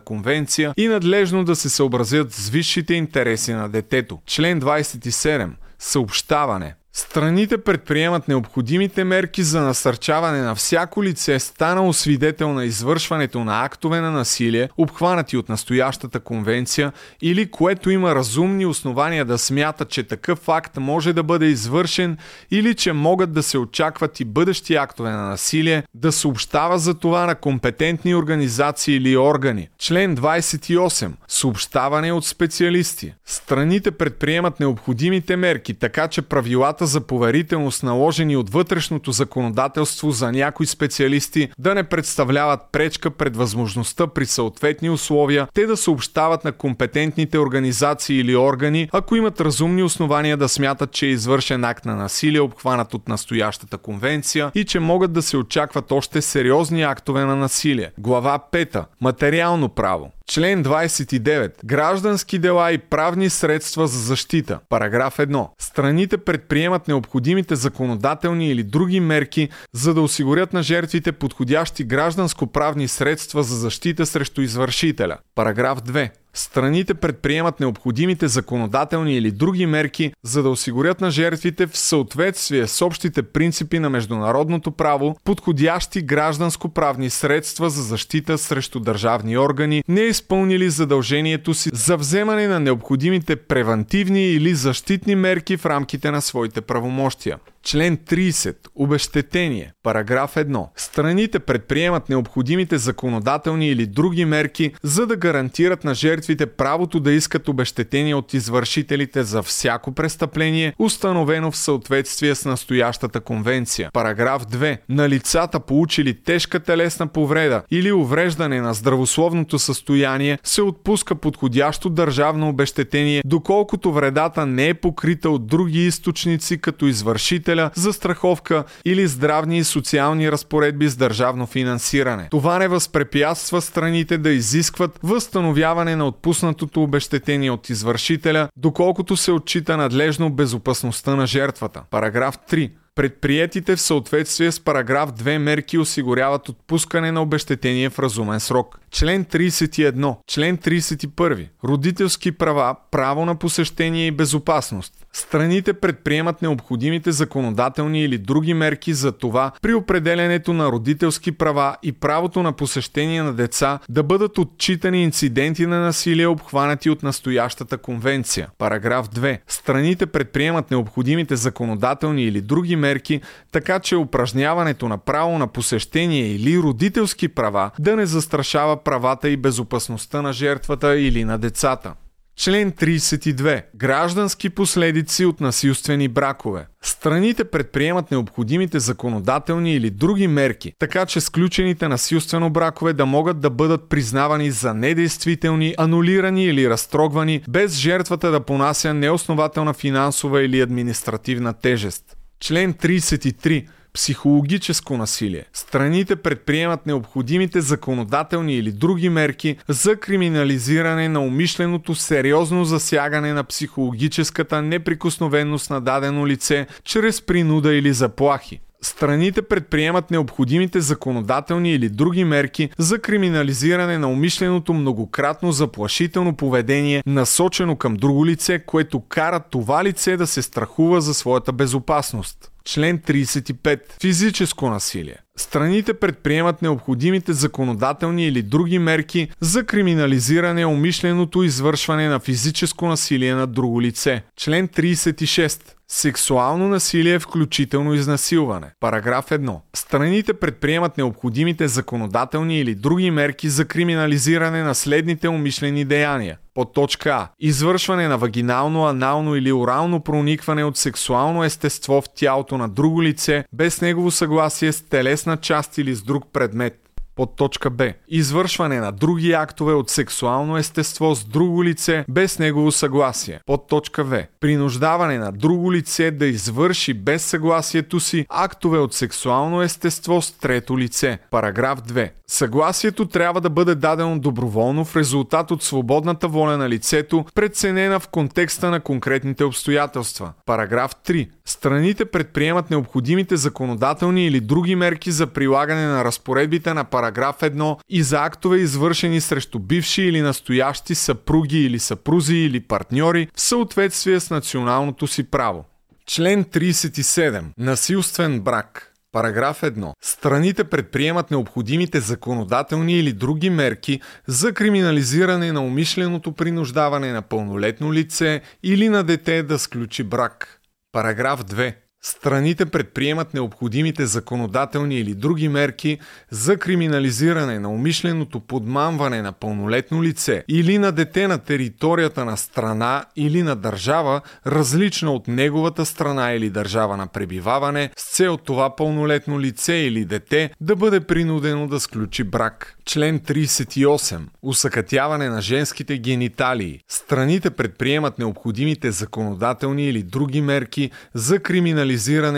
конвенция и надлежно да се съобразят с висшите интереси на детето. Член 27. Съобщаване. Страните предприемат необходимите мерки за насърчаване на всяко лице, станало свидетел на извършването на актове на насилие, обхванати от настоящата конвенция, или което има разумни основания да смята, че такъв акт може да бъде извършен или че могат да се очакват и бъдещи актове на насилие, да съобщава за това на компетентни организации или органи. Член 28. Съобщаване от специалисти. Страните предприемат необходимите мерки, така че правилата правилата за поверителност, наложени от вътрешното законодателство за някои специалисти, да не представляват пречка пред възможността при съответни условия те да съобщават на компетентните организации или органи, ако имат разумни основания да смятат, че е извършен акт на насилие, обхванат от настоящата конвенция и че могат да се очакват още сериозни актове на насилие. Глава 5. Материално право. Член 29. Граждански дела и правни средства за защита. Параграф 1. Страните предприемат необходимите законодателни или други мерки, за да осигурят на жертвите подходящи гражданско-правни средства за защита срещу извършителя. Параграф 2. Страните предприемат необходимите законодателни или други мерки, за да осигурят на жертвите в съответствие с общите принципи на международното право подходящи гражданско-правни средства за защита срещу държавни органи, не изпълнили задължението си за вземане на необходимите превентивни или защитни мерки в рамките на своите правомощия. Член 30. Обещетение. Параграф 1. Страните предприемат необходимите законодателни или други мерки, за да гарантират на жертвите правото да искат обещетение от извършителите за всяко престъпление, установено в съответствие с настоящата конвенция. Параграф 2. На лицата получили тежка телесна повреда или увреждане на здравословното състояние се отпуска подходящо държавно обещетение, доколкото вредата не е покрита от други източници като извършител служителя за страховка или здравни и социални разпоредби с държавно финансиране. Това не възпрепятства страните да изискват възстановяване на отпуснатото обещетение от извършителя, доколкото се отчита надлежно безопасността на жертвата. Параграф 3. Предприетите в съответствие с параграф 2 мерки осигуряват отпускане на обещетение в разумен срок. Член 31. Член 31. Родителски права, право на посещение и безопасност. Страните предприемат необходимите законодателни или други мерки за това при определенето на родителски права и правото на посещение на деца да бъдат отчитани инциденти на насилие, обхванати от настоящата конвенция. Параграф 2. Страните предприемат необходимите законодателни или други мерки, така че упражняването на право на посещение или родителски права да не застрашава правата и безопасността на жертвата или на децата. Член 32. Граждански последици от насилствени бракове. Страните предприемат необходимите законодателни или други мерки, така че сключените насилствено бракове да могат да бъдат признавани за недействителни, анулирани или разтрогвани, без жертвата да понася неоснователна финансова или административна тежест. Член 33 психологическо насилие. Страните предприемат необходимите законодателни или други мерки за криминализиране на умишленото сериозно засягане на психологическата неприкосновеност на дадено лице чрез принуда или заплахи. Страните предприемат необходимите законодателни или други мерки за криминализиране на умишленото многократно заплашително поведение, насочено към друго лице, което кара това лице да се страхува за своята безопасност. Член 35. Физическо насилие. Страните предприемат необходимите законодателни или други мерки за криминализиране умишленото извършване на физическо насилие на друго лице. Член 36. Сексуално насилие, включително изнасилване. Параграф 1. Страните предприемат необходимите законодателни или други мерки за криминализиране на следните умишлени деяния. Под точка А. Извършване на вагинално, анално или орално проникване от сексуално естество в тялото на друго лице без негово съгласие с телесна част или с друг предмет. Под точка Б. Извършване на други актове от сексуално естество с друго лице без негово съгласие. Под точка В. Принуждаване на друго лице да извърши без съгласието си актове от сексуално естество с трето лице. Параграф 2. Съгласието трябва да бъде дадено доброволно в резултат от свободната воля на лицето, преценена в контекста на конкретните обстоятелства. Параграф 3. Страните предприемат необходимите законодателни или други мерки за прилагане на разпоредбите на параграф 1 и за актове извършени срещу бивши или настоящи съпруги или съпрузи или партньори в съответствие с националното си право. Член 37. Насилствен брак. Параграф 1. Страните предприемат необходимите законодателни или други мерки за криминализиране на умишленото принуждаване на пълнолетно лице или на дете да сключи брак. Параграф 2. Страните предприемат необходимите законодателни или други мерки за криминализиране на умишленото подмамване на пълнолетно лице или на дете на територията на страна или на държава, различна от неговата страна или държава на пребиваване, с цел това пълнолетно лице или дете да бъде принудено да сключи брак. Член 38. Усъкътяване на женските гениталии. Страните предприемат необходимите законодателни или други мерки за криминализиране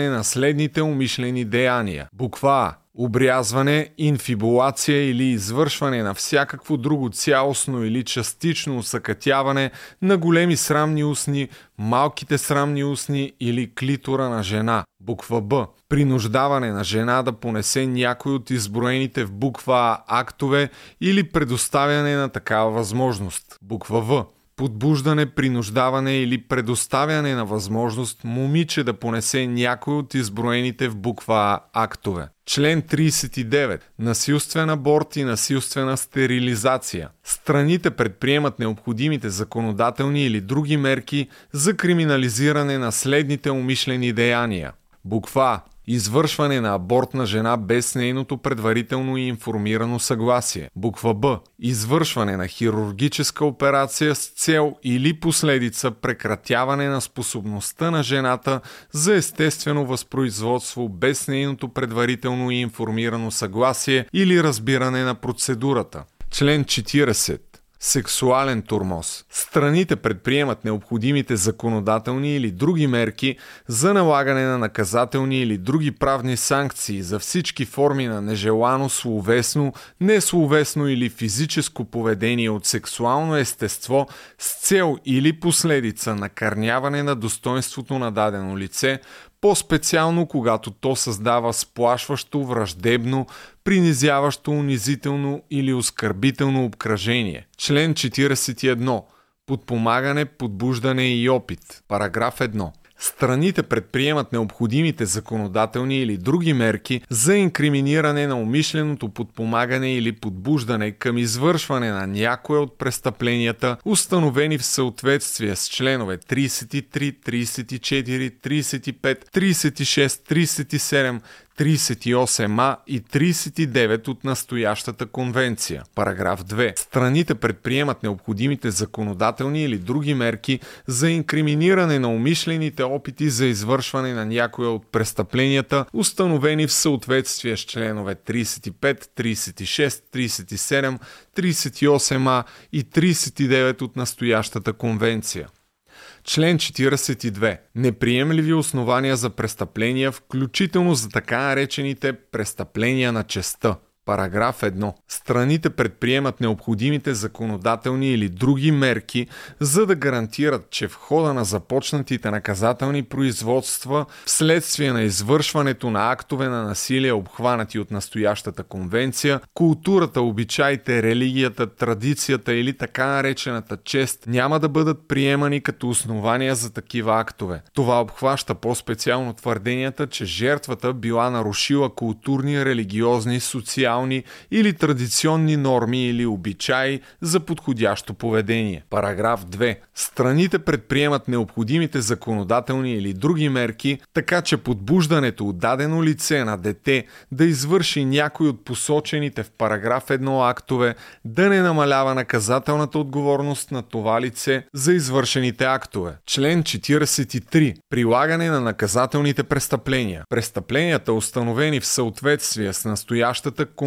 на следните умишлени деяния. Буква А обрязване, инфибулация или извършване на всякакво друго цялостно или частично усъкътяване на големи срамни устни, малките срамни устни или клитора на жена. Буква Б. Принуждаване на жена да понесе някой от изброените в буква А актове или предоставяне на такава възможност. Буква В подбуждане, принуждаване или предоставяне на възможност момиче да понесе някой от изброените в буква А актове. Член 39. Насилствен аборт и насилствена стерилизация. Страните предприемат необходимите законодателни или други мерки за криминализиране на следните умишлени деяния. Буква А Извършване на аборт на жена без нейното предварително и информирано съгласие. Буква Б. Извършване на хирургическа операция с цел или последица прекратяване на способността на жената за естествено възпроизводство без нейното предварително и информирано съгласие или разбиране на процедурата. Член 40 сексуален турмоз. Страните предприемат необходимите законодателни или други мерки за налагане на наказателни или други правни санкции за всички форми на нежелано словесно, несловесно или физическо поведение от сексуално естество с цел или последица накърняване на достоинството на дадено лице, по-специално когато то създава сплашващо, враждебно, принизяващо, унизително или оскърбително обкръжение. Член 41. Подпомагане, подбуждане и опит. Параграф 1. Страните предприемат необходимите законодателни или други мерки за инкриминиране на умишленото подпомагане или подбуждане към извършване на някое от престъпленията, установени в съответствие с членове 33, 34, 35, 36, 37, 38а и 39 от настоящата конвенция. Параграф 2. Страните предприемат необходимите законодателни или други мерки за инкриминиране на умишлените опити за извършване на някоя от престъпленията, установени в съответствие с членове 35, 36, 37, 38а и 39 от настоящата конвенция. Член 42. Неприемливи основания за престъпления, включително за така наречените престъпления на честа. Параграф 1. Страните предприемат необходимите законодателни или други мерки, за да гарантират, че в хода на започнатите наказателни производства, вследствие на извършването на актове на насилие, обхванати от настоящата конвенция, културата, обичаите, религията, традицията или така наречената чест няма да бъдат приемани като основания за такива актове. Това обхваща по-специално твърденията, че жертвата била нарушила културни, религиозни, социални социални или традиционни норми или обичаи за подходящо поведение. Параграф 2. Страните предприемат необходимите законодателни или други мерки, така че подбуждането от дадено лице на дете да извърши някой от посочените в параграф 1 актове да не намалява наказателната отговорност на това лице за извършените актове. Член 43. Прилагане на наказателните престъпления. Престъпленията, установени в съответствие с настоящата конвенция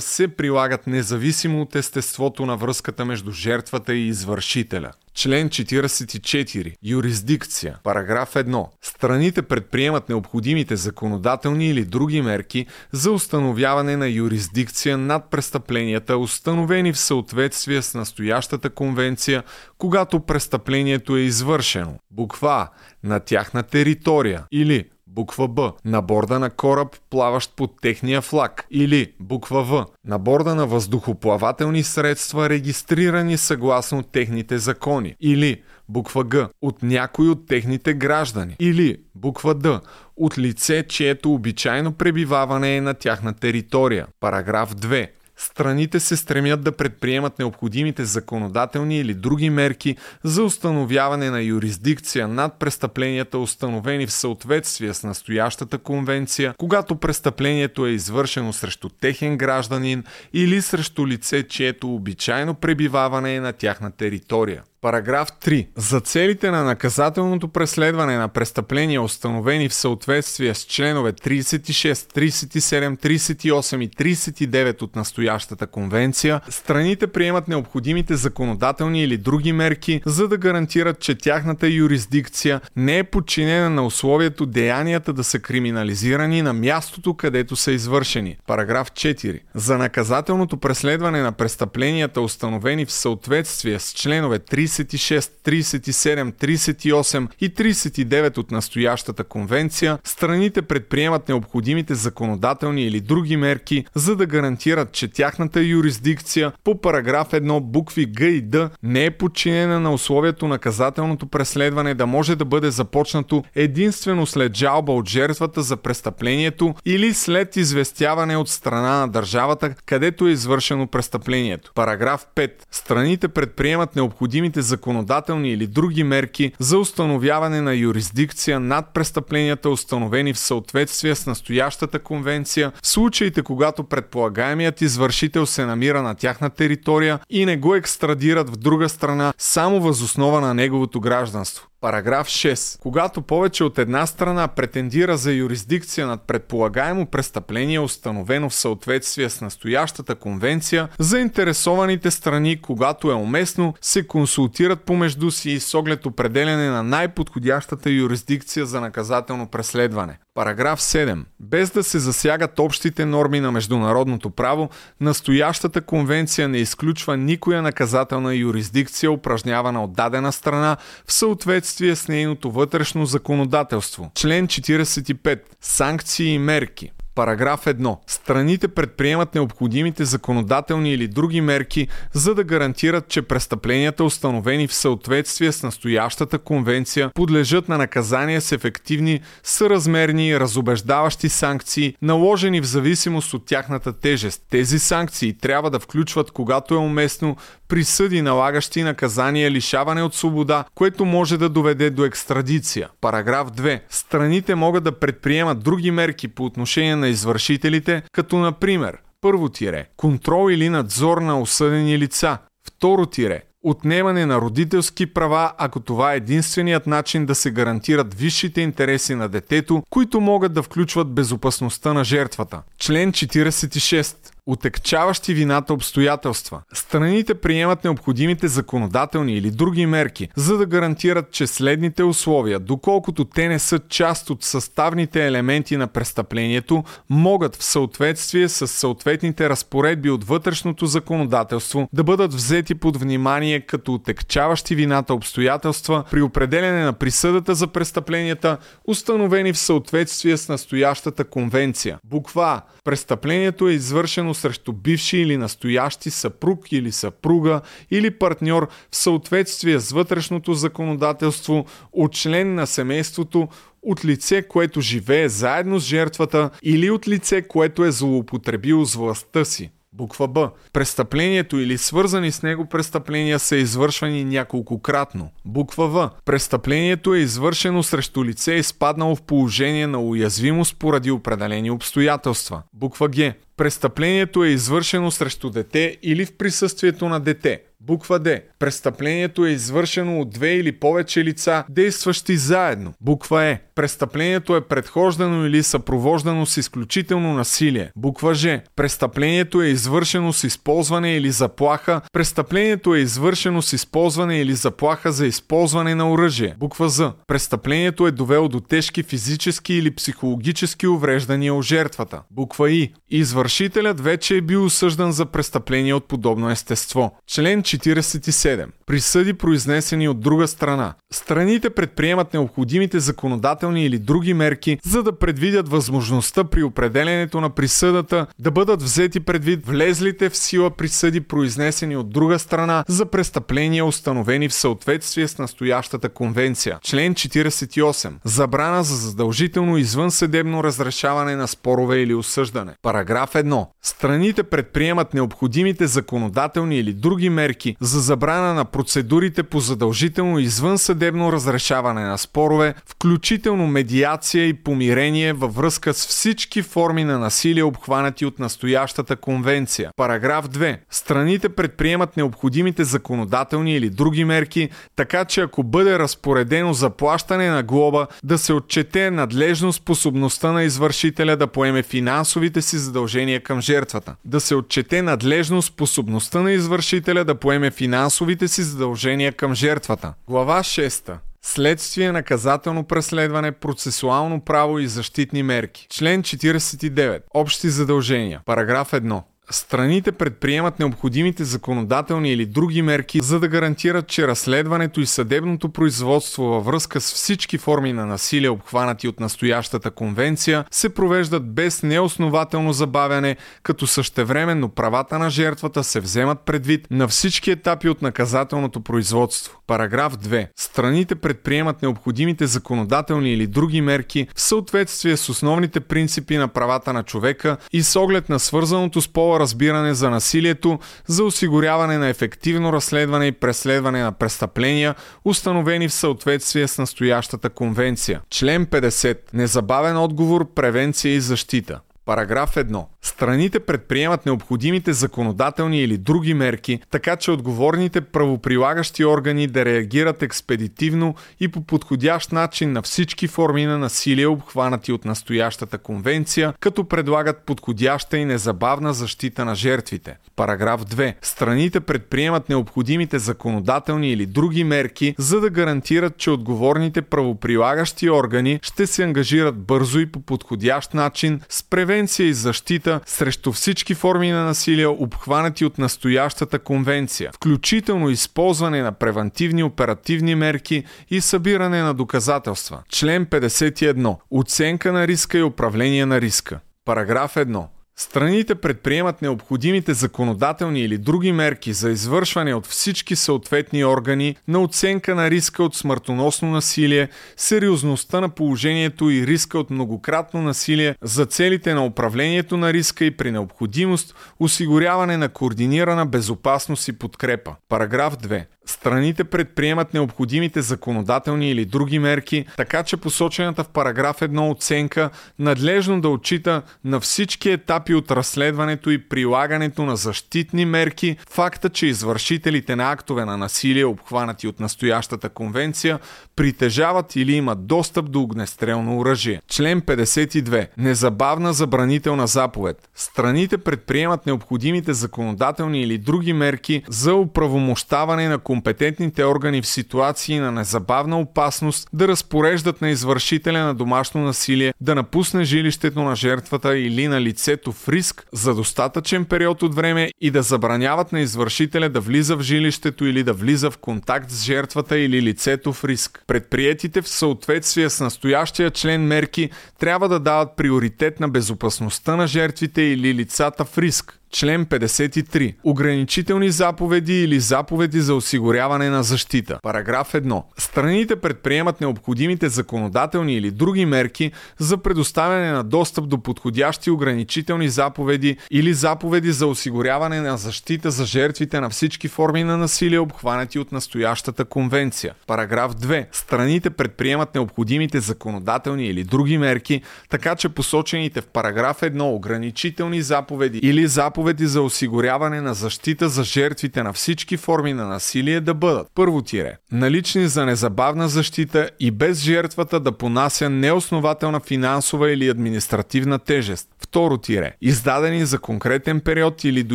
се прилагат независимо от естеството на връзката между жертвата и извършителя. Член 44. Юрисдикция. Параграф 1. Страните предприемат необходимите законодателни или други мерки за установяване на юрисдикция над престъпленията, установени в съответствие с настоящата конвенция, когато престъплението е извършено. Буква. На тяхна територия или Буква Б. На борда на кораб, плаващ под техния флаг. Или буква В. На борда на въздухоплавателни средства, регистрирани съгласно техните закони. Или буква Г. От някой от техните граждани. Или буква Д. От лице, чието обичайно пребиваване е на тяхна територия. Параграф 2. Страните се стремят да предприемат необходимите законодателни или други мерки за установяване на юрисдикция над престъпленията, установени в съответствие с настоящата конвенция, когато престъплението е извършено срещу техен гражданин или срещу лице, чието обичайно пребиваване е на тяхна територия. Параграф 3. За целите на наказателното преследване на престъпления, установени в съответствие с членове 36, 37, 38 и 39 от настоящата конвенция, страните приемат необходимите законодателни или други мерки, за да гарантират, че тяхната юрисдикция не е подчинена на условието деянията да са криминализирани на мястото, където са извършени. Параграф 4. За наказателното преследване на престъпленията, установени в съответствие с членове 30 36, 37, 38 и 39 от настоящата конвенция, страните предприемат необходимите законодателни или други мерки, за да гарантират, че тяхната юрисдикция по параграф 1 букви Г и Д не е подчинена на условието наказателното преследване да може да бъде започнато единствено след жалба от жертвата за престъплението или след известяване от страна на държавата, където е извършено престъплението. Параграф 5. Страните предприемат необходимите законодателни или други мерки за установяване на юрисдикция над престъпленията, установени в съответствие с настоящата конвенция, в случаите когато предполагаемият извършител се намира на тяхна територия и не го екстрадират в друга страна само възоснова на неговото гражданство. Параграф 6. Когато повече от една страна претендира за юрисдикция над предполагаемо престъпление, установено в съответствие с настоящата конвенция, заинтересованите страни, когато е уместно, се консултират помежду си с оглед определене на най-подходящата юрисдикция за наказателно преследване. Параграф 7. Без да се засягат общите норми на международното право, настоящата конвенция не изключва никоя наказателна юрисдикция, упражнявана от дадена страна в съответствие съответствие с нейното вътрешно законодателство. Член 45. Санкции и мерки. Параграф 1. Страните предприемат необходимите законодателни или други мерки, за да гарантират, че престъпленията, установени в съответствие с настоящата конвенция, подлежат на наказание с ефективни, съразмерни и разобеждаващи санкции, наложени в зависимост от тяхната тежест. Тези санкции трябва да включват, когато е уместно, присъди, налагащи наказание лишаване от свобода, което може да доведе до екстрадиция. Параграф 2. Страните могат да предприемат други мерки по отношение на извършителите, като например първо тире контрол или надзор на осъдени лица, второ тире отнемане на родителски права, ако това е единственият начин да се гарантират висшите интереси на детето, които могат да включват безопасността на жертвата. Член 46 отекчаващи вината обстоятелства. Страните приемат необходимите законодателни или други мерки, за да гарантират, че следните условия, доколкото те не са част от съставните елементи на престъплението, могат в съответствие с съответните разпоредби от вътрешното законодателство да бъдат взети под внимание като отекчаващи вината обстоятелства при определене на присъдата за престъпленията, установени в съответствие с настоящата конвенция. Буква. Престъплението е извършено срещу бивши или настоящи съпруг или съпруга или партньор в съответствие с вътрешното законодателство от член на семейството, от лице, което живее заедно с жертвата или от лице, което е злоупотребило с властта си. Буква Б. Престъплението или свързани с него престъпления са извършвани няколкократно. Буква В. Престъплението е извършено срещу лице изпаднало в положение на уязвимост поради определени обстоятелства. Буква Г. Престъплението е извършено срещу дете или в присъствието на дете. Буква Д. Престъплението е извършено от две или повече лица, действащи заедно. Буква Е. Престъплението е предхождано или съпровождано с изключително насилие. Буква Ж. Престъплението е извършено с използване или заплаха. Престъплението е извършено с използване или заплаха за използване на оръжие. Буква З. Престъплението е довело до тежки физически или психологически увреждания у жертвата. Буква И. Извършителят вече е бил осъждан за престъпление от подобно естество. Член 47. Присъди произнесени от друга страна. Страните предприемат необходимите законодателни или други мерки, за да предвидят възможността при определенето на присъдата да бъдат взети предвид влезлите в сила присъди произнесени от друга страна за престъпления, установени в съответствие с настоящата конвенция. Член 48. Забрана за задължително извънсъдебно разрешаване на спорове или осъждане. Параграф 1. Страните предприемат необходимите законодателни или други мерки за забрана на процедурите по задължително извънсъдебно разрешаване на спорове, включително медиация и помирение във връзка с всички форми на насилие, обхванати от настоящата конвенция. Параграф 2. Страните предприемат необходимите законодателни или други мерки, така че ако бъде разпоредено заплащане на глоба, да се отчете надлежно способността на извършителя да поеме финансовите си задължения към жертвата. Да се отчете надлежно способността на извършителя да поеме финансовите си задължения към жертвата. Глава 6. Следствие, наказателно преследване, процесуално право и защитни мерки. Член 49. Общи задължения. Параграф 1. Страните предприемат необходимите законодателни или други мерки, за да гарантират, че разследването и съдебното производство във връзка с всички форми на насилие, обхванати от настоящата конвенция, се провеждат без неоснователно забавяне, като същевременно правата на жертвата се вземат предвид на всички етапи от наказателното производство. Параграф 2. Страните предприемат необходимите законодателни или други мерки в съответствие с основните принципи на правата на човека и с оглед на свързаното с пола разбиране за насилието, за осигуряване на ефективно разследване и преследване на престъпления, установени в съответствие с настоящата конвенция. Член 50. Незабавен отговор, превенция и защита. Параграф 1. Страните предприемат необходимите законодателни или други мерки, така че отговорните правоприлагащи органи да реагират експедитивно и по подходящ начин на всички форми на насилие, обхванати от настоящата конвенция, като предлагат подходяща и незабавна защита на жертвите. Параграф 2. Страните предприемат необходимите законодателни или други мерки, за да гарантират, че отговорните правоприлагащи органи ще се ангажират бързо и по подходящ начин с превенция и защита срещу всички форми на насилие, обхванати от настоящата конвенция, включително използване на превентивни оперативни мерки и събиране на доказателства. Член 51. Оценка на риска и управление на риска. Параграф 1. Страните предприемат необходимите законодателни или други мерки за извършване от всички съответни органи на оценка на риска от смъртоносно насилие, сериозността на положението и риска от многократно насилие за целите на управлението на риска и при необходимост осигуряване на координирана безопасност и подкрепа. Параграф 2. Страните предприемат необходимите законодателни или други мерки, така че посочената в параграф 1 оценка надлежно да отчита на всички етапи от разследването и прилагането на защитни мерки факта, че извършителите на актове на насилие, обхванати от настоящата конвенция, притежават или имат достъп до огнестрелно оръжие. Член 52. Незабавна забранителна заповед. Страните предприемат необходимите законодателни или други мерки за оправомощаване на компетентните органи в ситуации на незабавна опасност да разпореждат на извършителя на домашно насилие да напусне жилището на жертвата или на лицето в риск за достатъчен период от време и да забраняват на извършителя да влиза в жилището или да влиза в контакт с жертвата или лицето в риск. Предприетите в съответствие с настоящия член мерки трябва да дават приоритет на безопасността на жертвите или лицата в риск. Член 53. Ограничителни заповеди или заповеди за осигуряване на защита. Параграф 1. Страните предприемат необходимите законодателни или други мерки за предоставяне на достъп до подходящи ограничителни заповеди или заповеди за осигуряване на защита за жертвите на всички форми на насилие, обхванати от настоящата конвенция. Параграф 2. Страните предприемат необходимите законодателни или други мерки, така че посочените в параграф 1 ограничителни заповеди или заповеди заповеди за осигуряване на защита за жертвите на всички форми на насилие да бъдат първо тире налични за незабавна защита и без жертвата да понася неоснователна финансова или административна тежест. Второ тире издадени за конкретен период или до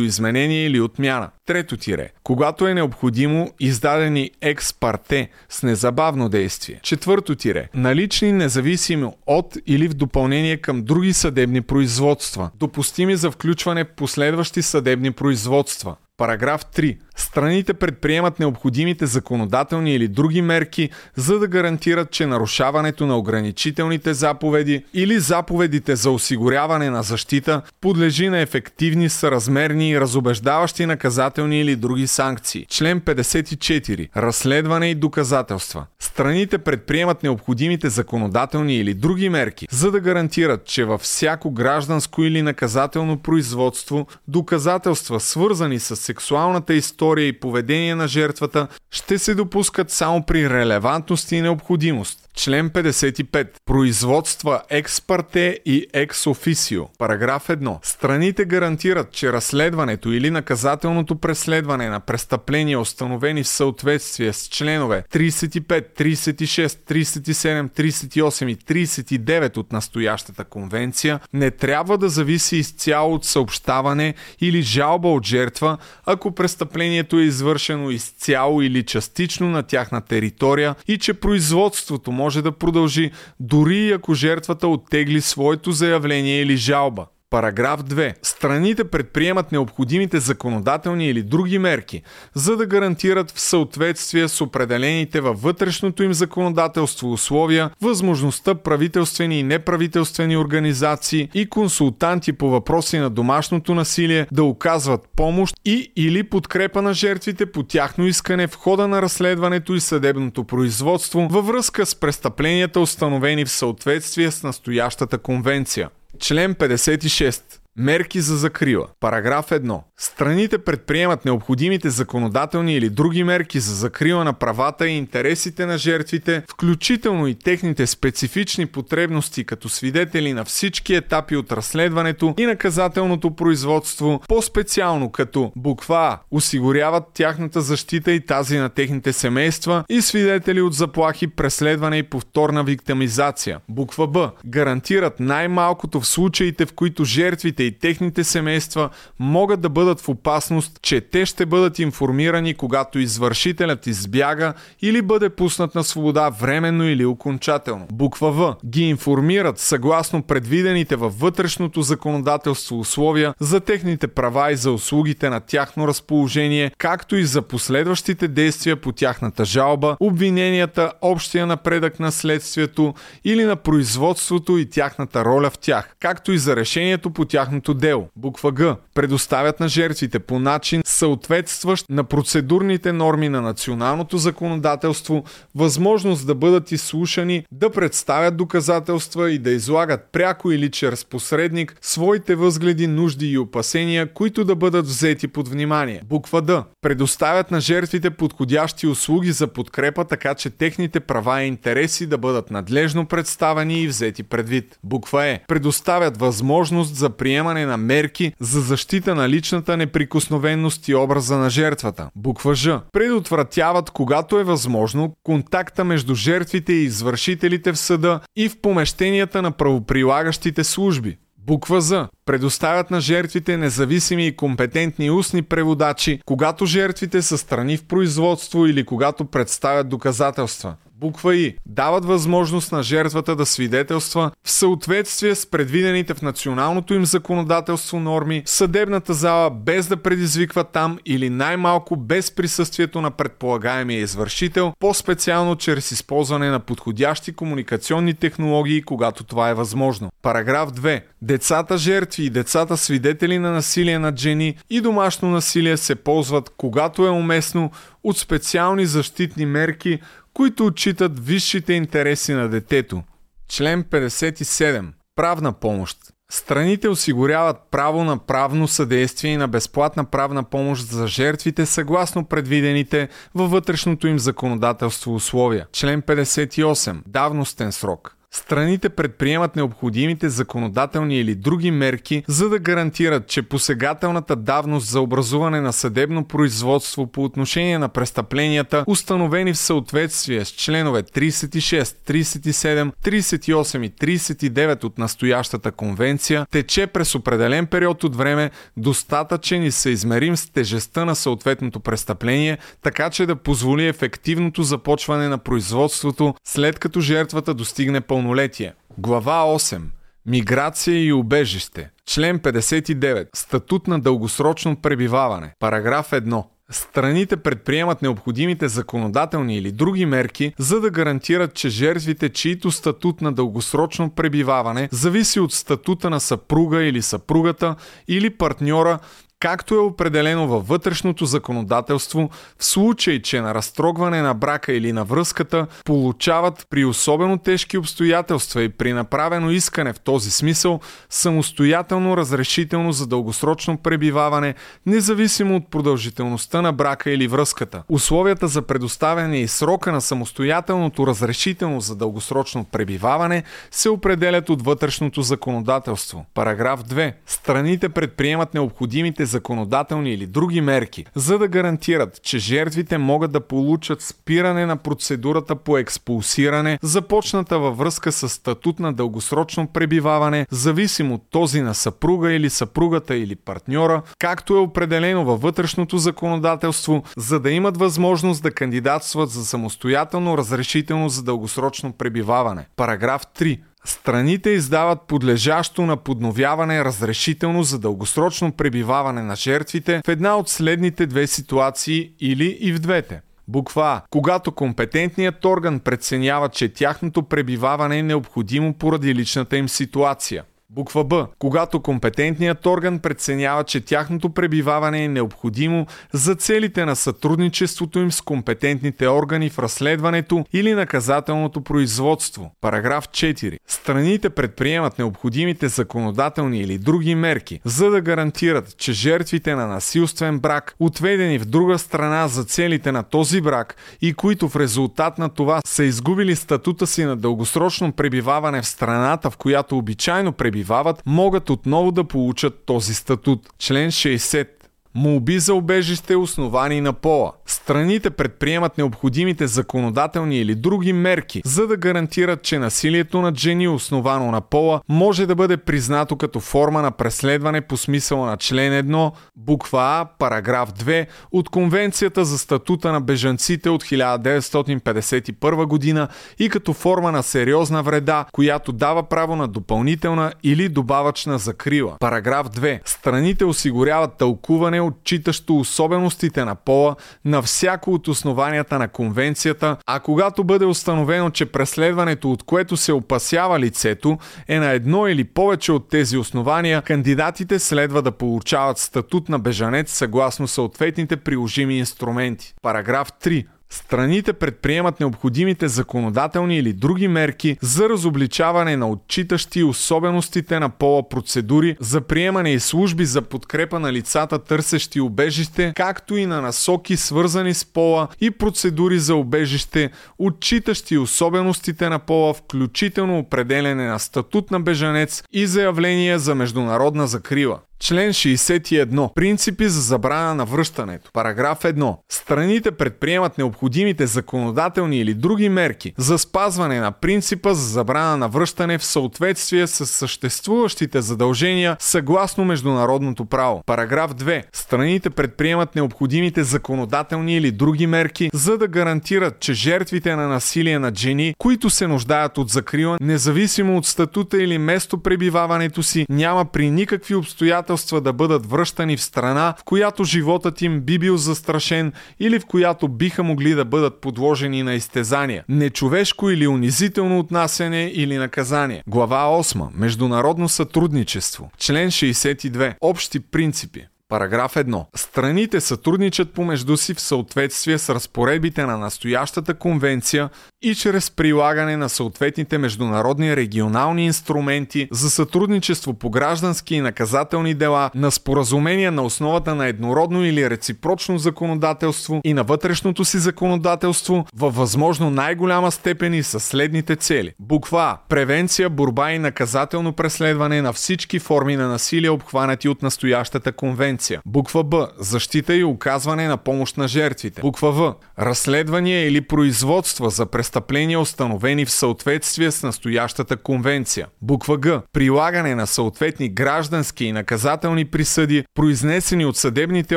изменение или отмяна. Трето тире когато е необходимо издадени експарте с незабавно действие. Четвърто тире налични независимо от или в допълнение към други съдебни производства, допустими за включване в последващи съдебни производства. Параграф 3. Страните предприемат необходимите законодателни или други мерки, за да гарантират, че нарушаването на ограничителните заповеди или заповедите за осигуряване на защита подлежи на ефективни, съразмерни и разобеждаващи наказателни или други санкции. Член 54. Разследване и доказателства. Страните предприемат необходимите законодателни или други мерки, за да гарантират, че във всяко гражданско или наказателно производство доказателства, свързани с сексуалната история и поведение на жертвата, ще се допускат само при релевантност и необходимост. Член 55. Производства експарте и екс офисио. Параграф 1. Страните гарантират, че разследването или наказателното преследване на престъпления, установени в съответствие с членове 35, 36, 37, 38 и 39 от настоящата конвенция, не трябва да зависи изцяло от съобщаване или жалба от жертва, ако престъплението е извършено изцяло или частично на тяхна територия и че производството може да продължи дори ако жертвата оттегли своето заявление или жалба. Параграф 2. Страните предприемат необходимите законодателни или други мерки, за да гарантират в съответствие с определените във вътрешното им законодателство условия възможността правителствени и неправителствени организации и консултанти по въпроси на домашното насилие да оказват помощ и или подкрепа на жертвите по тяхно искане в хода на разследването и съдебното производство във връзка с престъпленията установени в съответствие с настоящата конвенция. člen 56 Мерки за закрила. Параграф 1. Страните предприемат необходимите законодателни или други мерки за закрила на правата и интересите на жертвите, включително и техните специфични потребности като свидетели на всички етапи от разследването и наказателното производство, по-специално като буква А осигуряват тяхната защита и тази на техните семейства и свидетели от заплахи, преследване и повторна виктимизация. Буква Б гарантират най-малкото в случаите, в които жертвите жертвите и техните семейства могат да бъдат в опасност, че те ще бъдат информирани, когато извършителят избяга или бъде пуснат на свобода временно или окончателно. Буква В. Ги информират съгласно предвидените във вътрешното законодателство условия за техните права и за услугите на тяхно разположение, както и за последващите действия по тяхната жалба, обвиненията, общия напредък на следствието или на производството и тяхната роля в тях, както и за решението по тяхното дело. Буква Г. Предоставят на жертвите по начин съответстващ на процедурните норми на националното законодателство възможност да бъдат изслушани, да представят доказателства и да излагат пряко или чрез посредник своите възгледи, нужди и опасения, които да бъдат взети под внимание. Буква Д. Предоставят на жертвите подходящи услуги за подкрепа, така че техните права и интереси да бъдат надлежно представени и взети предвид. Буква Е. Предоставят възможност за приемане на мерки за защита на личната неприкосновенност и образа на жертвата. Буква Ж. Предотвратяват, когато е възможно, контакта между жертвите и извършителите в съда и в помещенията на правоприлагащите служби. Буква За. Предоставят на жертвите независими и компетентни устни преводачи, когато жертвите са страни в производство или когато представят доказателства. Буква И. Дават възможност на жертвата да свидетелства в съответствие с предвидените в националното им законодателство норми съдебната зала без да предизвиква там или най-малко без присъствието на предполагаемия извършител, по-специално чрез използване на подходящи комуникационни технологии, когато това е възможно. Параграф 2. Децата жертви и децата свидетели на насилие над жени и домашно насилие се ползват, когато е уместно, от специални защитни мерки, които отчитат висшите интереси на детето. Член 57. Правна помощ. Страните осигуряват право на правно съдействие и на безплатна правна помощ за жертвите съгласно предвидените във вътрешното им законодателство условия. Член 58. Давностен срок. Страните предприемат необходимите законодателни или други мерки, за да гарантират, че посегателната давност за образуване на съдебно производство по отношение на престъпленията, установени в съответствие с членове 36, 37, 38 и 39 от настоящата конвенция, тече през определен период от време, достатъчен и съизмерим с тежестта на съответното престъпление, така че да позволи ефективното започване на производството след като жертвата достигне пълнолетие пълнолетие. Глава 8. Миграция и убежище. Член 59. Статут на дългосрочно пребиваване. Параграф 1. Страните предприемат необходимите законодателни или други мерки, за да гарантират, че жертвите, чието статут на дългосрочно пребиваване зависи от статута на съпруга или съпругата или партньора, както е определено във вътрешното законодателство, в случай, че на разтрогване на брака или на връзката получават при особено тежки обстоятелства и при направено искане в този смисъл самостоятелно разрешително за дългосрочно пребиваване, независимо от продължителността на брака или връзката. Условията за предоставяне и срока на самостоятелното разрешително за дългосрочно пребиваване се определят от вътрешното законодателство. Параграф 2. Страните предприемат необходимите законодателни или други мерки, за да гарантират, че жертвите могат да получат спиране на процедурата по експулсиране, започната във връзка с статут на дългосрочно пребиваване, зависимо от този на съпруга или съпругата или партньора, както е определено във вътрешното законодателство, за да имат възможност да кандидатстват за самостоятелно разрешително за дългосрочно пребиваване. Параграф 3. Страните издават подлежащо на подновяване разрешително за дългосрочно пребиваване на жертвите в една от следните две ситуации или и в двете. Буква А. Когато компетентният орган преценява, че тяхното пребиваване е необходимо поради личната им ситуация. Буква Б. Когато компетентният орган преценява, че тяхното пребиваване е необходимо за целите на сътрудничеството им с компетентните органи в разследването или наказателното производство. Параграф 4. Страните предприемат необходимите законодателни или други мерки, за да гарантират, че жертвите на насилствен брак, отведени в друга страна за целите на този брак и които в резултат на това са изгубили статута си на дългосрочно пребиваване в страната, в която обичайно пребивават, могат отново да получат този статут. Член 60 Молби за обежище основани на пола. Страните предприемат необходимите законодателни или други мерки, за да гарантират, че насилието над жени, основано на пола, може да бъде признато като форма на преследване по смисъла на член 1, буква А, параграф 2 от Конвенцията за статута на бежанците от 1951 година и като форма на сериозна вреда, която дава право на допълнителна или добавъчна закрила. Параграф 2. Страните осигуряват тълкуване, отчитащо особеностите на пола на всяко от основанията на конвенцията, а когато бъде установено, че преследването, от което се опасява лицето, е на едно или повече от тези основания, кандидатите следва да получават статут на бежанец съгласно съответните приложими инструменти. Параграф 3. Страните предприемат необходимите законодателни или други мерки за разобличаване на отчитащи особеностите на пола процедури за приемане и служби за подкрепа на лицата търсещи убежище, както и на насоки свързани с пола и процедури за убежище, отчитащи особеностите на пола, включително определене на статут на бежанец и заявления за международна закрила. Член 61. Принципи за забрана на връщането. Параграф 1. Страните предприемат необходимите законодателни или други мерки за спазване на принципа за забрана на връщане в съответствие с съществуващите задължения съгласно международното право. Параграф 2. Страните предприемат необходимите законодателни или други мерки за да гарантират, че жертвите на насилие над жени, които се нуждаят от закрила, независимо от статута или местопребиваването си, няма при никакви обстоятелства обстоятелства да бъдат връщани в страна, в която животът им би бил застрашен или в която биха могли да бъдат подложени на изтезания, нечовешко или унизително отнасяне или наказание. Глава 8. Международно сътрудничество. Член 62. Общи принципи. Параграф 1. Страните сътрудничат помежду си в съответствие с разпоредбите на настоящата конвенция и чрез прилагане на съответните международни регионални инструменти за сътрудничество по граждански и наказателни дела, на споразумения на основата на еднородно или реципрочно законодателство и на вътрешното си законодателство във възможно най-голяма степен и със следните цели. Буква А. Превенция, борба и наказателно преследване на всички форми на насилие, обхванати от настоящата конвенция. Буква Б. Защита и оказване на помощ на жертвите. Буква В. Разследвания или производства за престъпления, установени в съответствие с настоящата конвенция. Буква Г. Прилагане на съответни граждански и наказателни присъди, произнесени от съдебните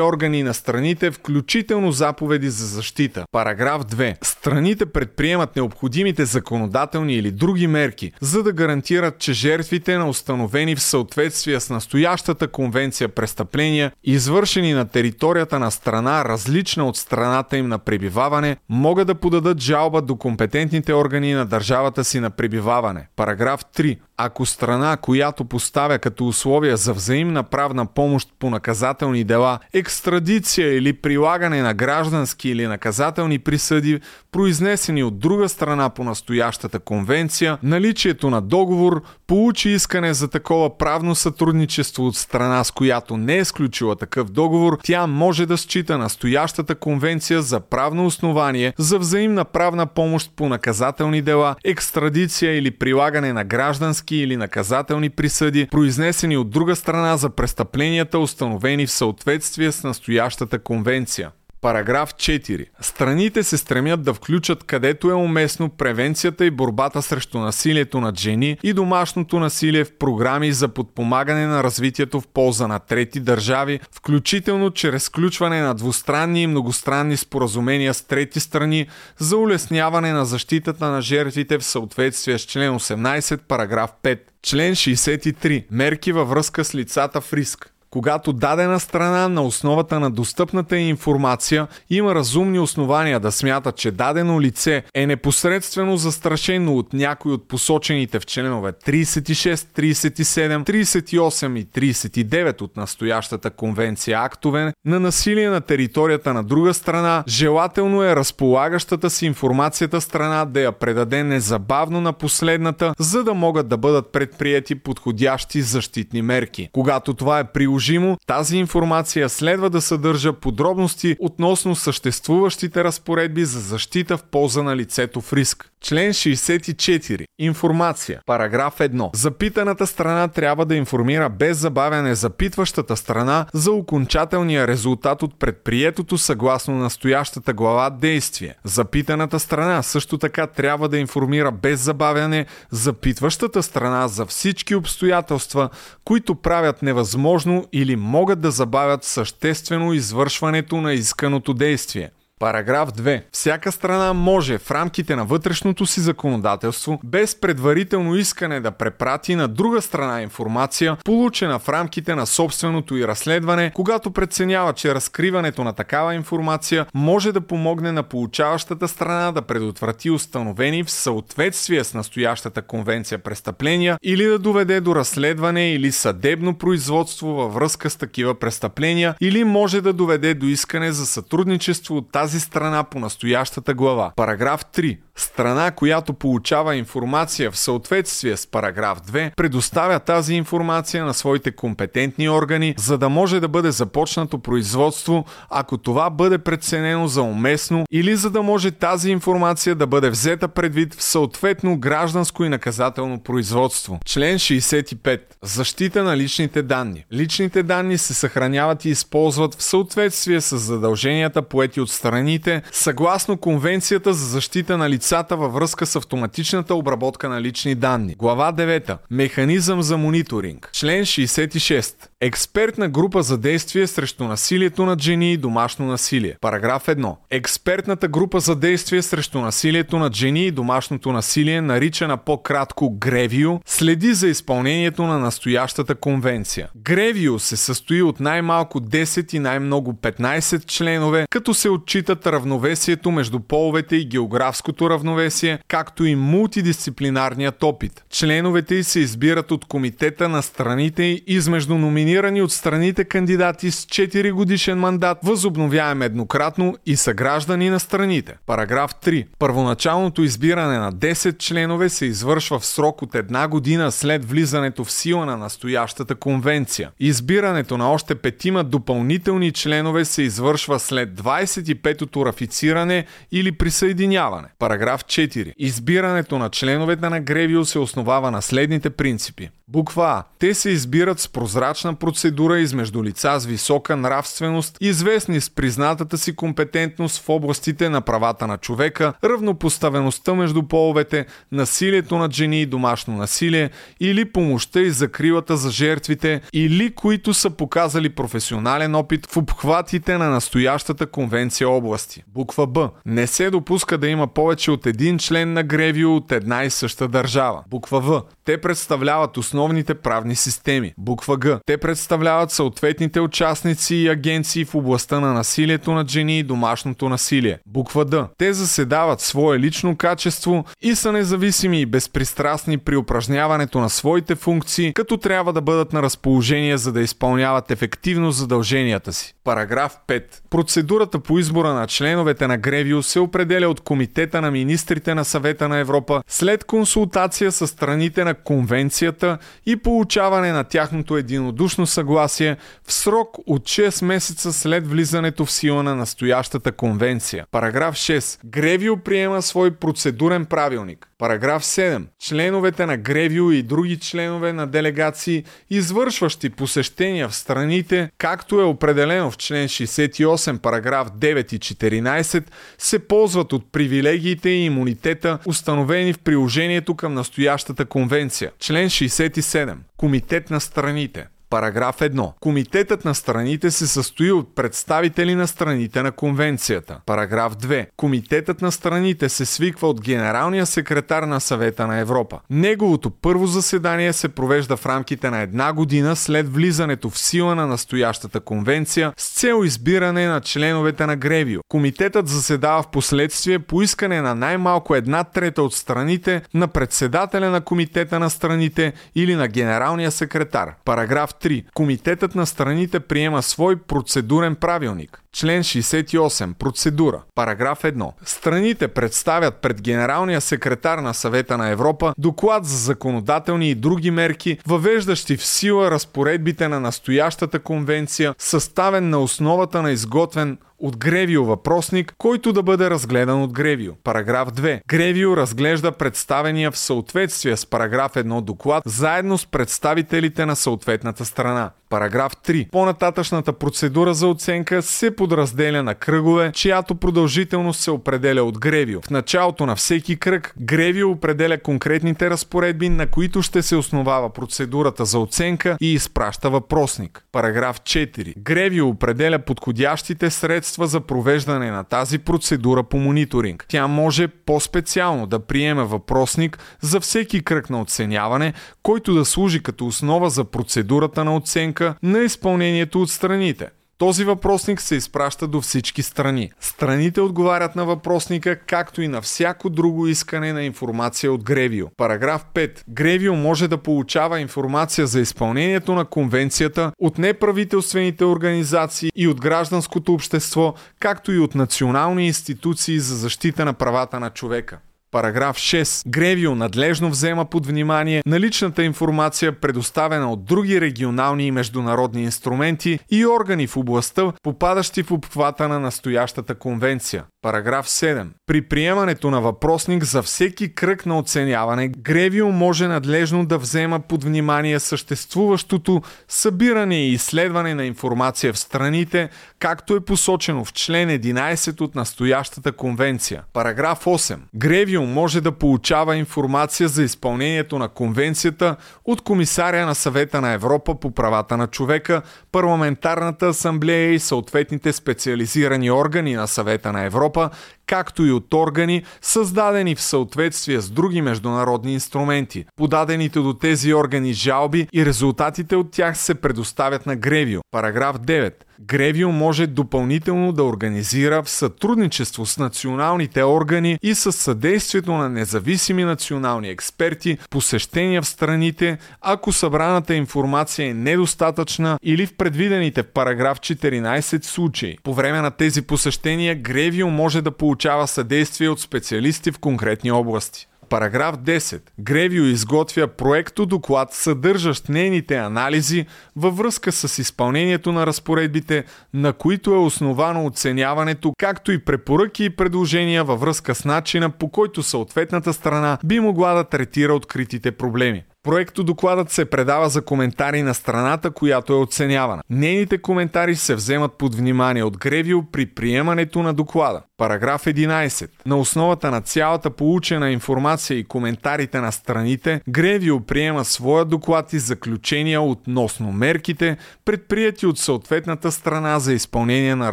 органи на страните, включително заповеди за защита. Параграф 2. Страните предприемат необходимите законодателни или други мерки, за да гарантират, че жертвите на установени в съответствие с настоящата конвенция престъпления, извършени на територията на страна, различна от страната им на пребиваване, могат да подадат жалба до компетентните органи на държавата си на пребиваване. Параграф 3. Ако страна, която поставя като условия за взаимна правна помощ по наказателни дела, екстрадиция или прилагане на граждански или наказателни присъди, произнесени от друга страна по настоящата конвенция, наличието на договор получи искане за такова правно сътрудничество от страна, с която не е сключила такъв договор, тя може да счита настоящата конвенция за правно основание за взаимна правна помощ по наказателни дела, екстрадиция или прилагане на граждански или наказателни присъди, произнесени от друга страна за престъпленията, установени в съответствие с настоящата конвенция. Параграф 4. Страните се стремят да включат където е уместно превенцията и борбата срещу насилието над жени и домашното насилие в програми за подпомагане на развитието в полза на трети държави, включително чрез включване на двустранни и многостранни споразумения с трети страни за улесняване на защитата на жертвите в съответствие с член 18, параграф 5. Член 63. Мерки във връзка с лицата в риск когато дадена страна на основата на достъпната информация има разумни основания да смята, че дадено лице е непосредствено застрашено от някой от посочените в членове 36, 37, 38 и 39 от настоящата конвенция актове на насилие на територията на друга страна, желателно е разполагащата си информацията страна да я предаде незабавно на последната, за да могат да бъдат предприяти подходящи защитни мерки. Когато това е приложимо, приложимо, тази информация следва да съдържа подробности относно съществуващите разпоредби за защита в полза на лицето в риск. Член 64. Информация. Параграф 1. Запитаната страна трябва да информира без забавяне запитващата страна за окончателния резултат от предприетото съгласно настоящата глава действие. Запитаната страна също така трябва да информира без забавяне запитващата страна за всички обстоятелства, които правят невъзможно или могат да забавят съществено извършването на исканото действие. Параграф 2. Всяка страна може в рамките на вътрешното си законодателство без предварително искане да препрати на друга страна информация, получена в рамките на собственото и разследване, когато преценява, че разкриването на такава информация може да помогне на получаващата страна да предотврати установени в съответствие с настоящата конвенция престъпления или да доведе до разследване или съдебно производство във връзка с такива престъпления или може да доведе до искане за сътрудничество от тази тази страна по настоящата глава. Параграф 3. Страна, която получава информация в съответствие с параграф 2, предоставя тази информация на своите компетентни органи, за да може да бъде започнато производство, ако това бъде преценено за уместно или за да може тази информация да бъде взета предвид в съответно гражданско и наказателно производство. Член 65. Защита на личните данни. Личните данни се съхраняват и използват в съответствие с задълженията поети от страните, съгласно Конвенцията за защита на лицата във връзка с автоматичната обработка на лични данни. Глава 9. Механизъм за мониторинг. Член 66. Експертна група за действие срещу насилието над жени и домашно насилие. Параграф 1. Експертната група за действие срещу насилието над жени и домашното насилие, наричана по-кратко Гревио, следи за изпълнението на настоящата конвенция. Гревио се състои от най-малко 10 и най-много 15 членове, като се отчитат равновесието между половете и географското равновесие, както и мултидисциплинарният опит. Членовете й се избират от комитета на страните и измежду номинирани от страните кандидати с 4 годишен мандат, възобновяем еднократно и са граждани на страните. Параграф 3. Първоначалното избиране на 10 членове се извършва в срок от една година след влизането в сила на настоящата конвенция. Избирането на още петима допълнителни членове се извършва след 25-то рафициране или присъединяване. Параграф 4. Избирането на членовете на Гревио се основава на следните принципи. Буква А. Те се избират с прозрачна процедура измежду лица с висока нравственост, известни с признатата си компетентност в областите на правата на човека, равнопоставеността между половете, насилието над жени и домашно насилие или помощта и закрилата за жертвите, или които са показали професионален опит в обхватите на настоящата конвенция области. Буква Б. Не се допуска да има повече от един член на Гревио от една и съща държава. Буква В. Те представляват основните правни системи. Буква Г. Те представляват съответните участници и агенции в областта на насилието над жени и домашното насилие. Буква Д. Те заседават свое лично качество и са независими и безпристрастни при упражняването на своите функции, като трябва да бъдат на разположение за да изпълняват ефективно задълженията си. Параграф 5. Процедурата по избора на членовете на Гревио се определя от Комитета на министрите на съвета на Европа след консултация с страните на конвенцията и получаване на тяхното единодушно съгласие в срок от 6 месеца след влизането в сила на настоящата конвенция. Параграф 6. Гревио приема свой процедурен правилник. Параграф 7. Членовете на Гревио и други членове на делегации, извършващи посещения в страните, както е определено в член 68, параграф 9 и 14, се ползват от привилегиите и имунитета, установени в приложението към настоящата конвенция. Член 67. Комитет на страните. Параграф 1. Комитетът на страните се състои от представители на страните на конвенцията. Параграф 2. Комитетът на страните се свиква от генералния секретар на съвета на Европа. Неговото първо заседание се провежда в рамките на една година след влизането в сила на настоящата конвенция с цел избиране на членовете на Гревио. Комитетът заседава в последствие по искане на най-малко една трета от страните на председателя на комитета на страните или на генералния секретар. Параграф 3. Комитетът на страните приема свой процедурен правилник. Член 68. Процедура. Параграф 1. Страните представят пред генералния секретар на съвета на Европа доклад за законодателни и други мерки, въвеждащи в сила разпоредбите на настоящата конвенция, съставен на основата на изготвен от Гревио въпросник, който да бъде разгледан от Гревио. Параграф 2. Гревио разглежда представения в съответствие с параграф 1 доклад заедно с представителите на съответната страна. Параграф 3. По-нататъчната процедура за оценка се подразделя на кръгове, чиято продължителност се определя от Гревио. В началото на всеки кръг Гревио определя конкретните разпоредби, на които ще се основава процедурата за оценка и изпраща въпросник. Параграф 4. Гревио определя подходящите средства за провеждане на тази процедура по мониторинг. Тя може по-специално да приеме въпросник за всеки кръг на оценяване, който да служи като основа за процедурата на оценка оценка на изпълнението от страните. Този въпросник се изпраща до всички страни. Страните отговарят на въпросника, както и на всяко друго искане на информация от Гревио. Параграф 5. Гревио може да получава информация за изпълнението на конвенцията от неправителствените организации и от гражданското общество, както и от национални институции за защита на правата на човека. Параграф 6. Гревио надлежно взема под внимание наличната информация, предоставена от други регионални и международни инструменти и органи в областта, попадащи в обхвата на настоящата конвенция. Параграф 7. При приемането на въпросник за всеки кръг на оценяване, Гревио може надлежно да взема под внимание съществуващото събиране и изследване на информация в страните, както е посочено в член 11 от настоящата конвенция. Параграф 8. Гревио може да получава информация за изпълнението на конвенцията от комисаря на съвета на Европа по правата на човека, парламентарната асамблея и съответните специализирани органи на съвета на Европа, pas. Както и от органи, създадени в съответствие с други международни инструменти. Подадените до тези органи жалби и резултатите от тях се предоставят на Гревио. Параграф 9. Гревио може допълнително да организира в сътрудничество с националните органи и с съдействието на независими национални експерти посещения в страните, ако събраната информация е недостатъчна или в предвидените в параграф 14 случаи. По време на тези посещения Гревио може да получава съдействие от специалисти в конкретни области. Параграф 10. Гревио изготвя проекто доклад, съдържащ нейните анализи във връзка с изпълнението на разпоредбите, на които е основано оценяването, както и препоръки и предложения във връзка с начина по който съответната страна би могла да третира откритите проблеми. Проекто докладът се предава за коментари на страната, която е оценявана. Нейните коментари се вземат под внимание от Гревио при приемането на доклада. Параграф 11. На основата на цялата получена информация и коментарите на страните, Гревио приема своя доклад и заключения относно мерките, предприяти от съответната страна за изпълнение на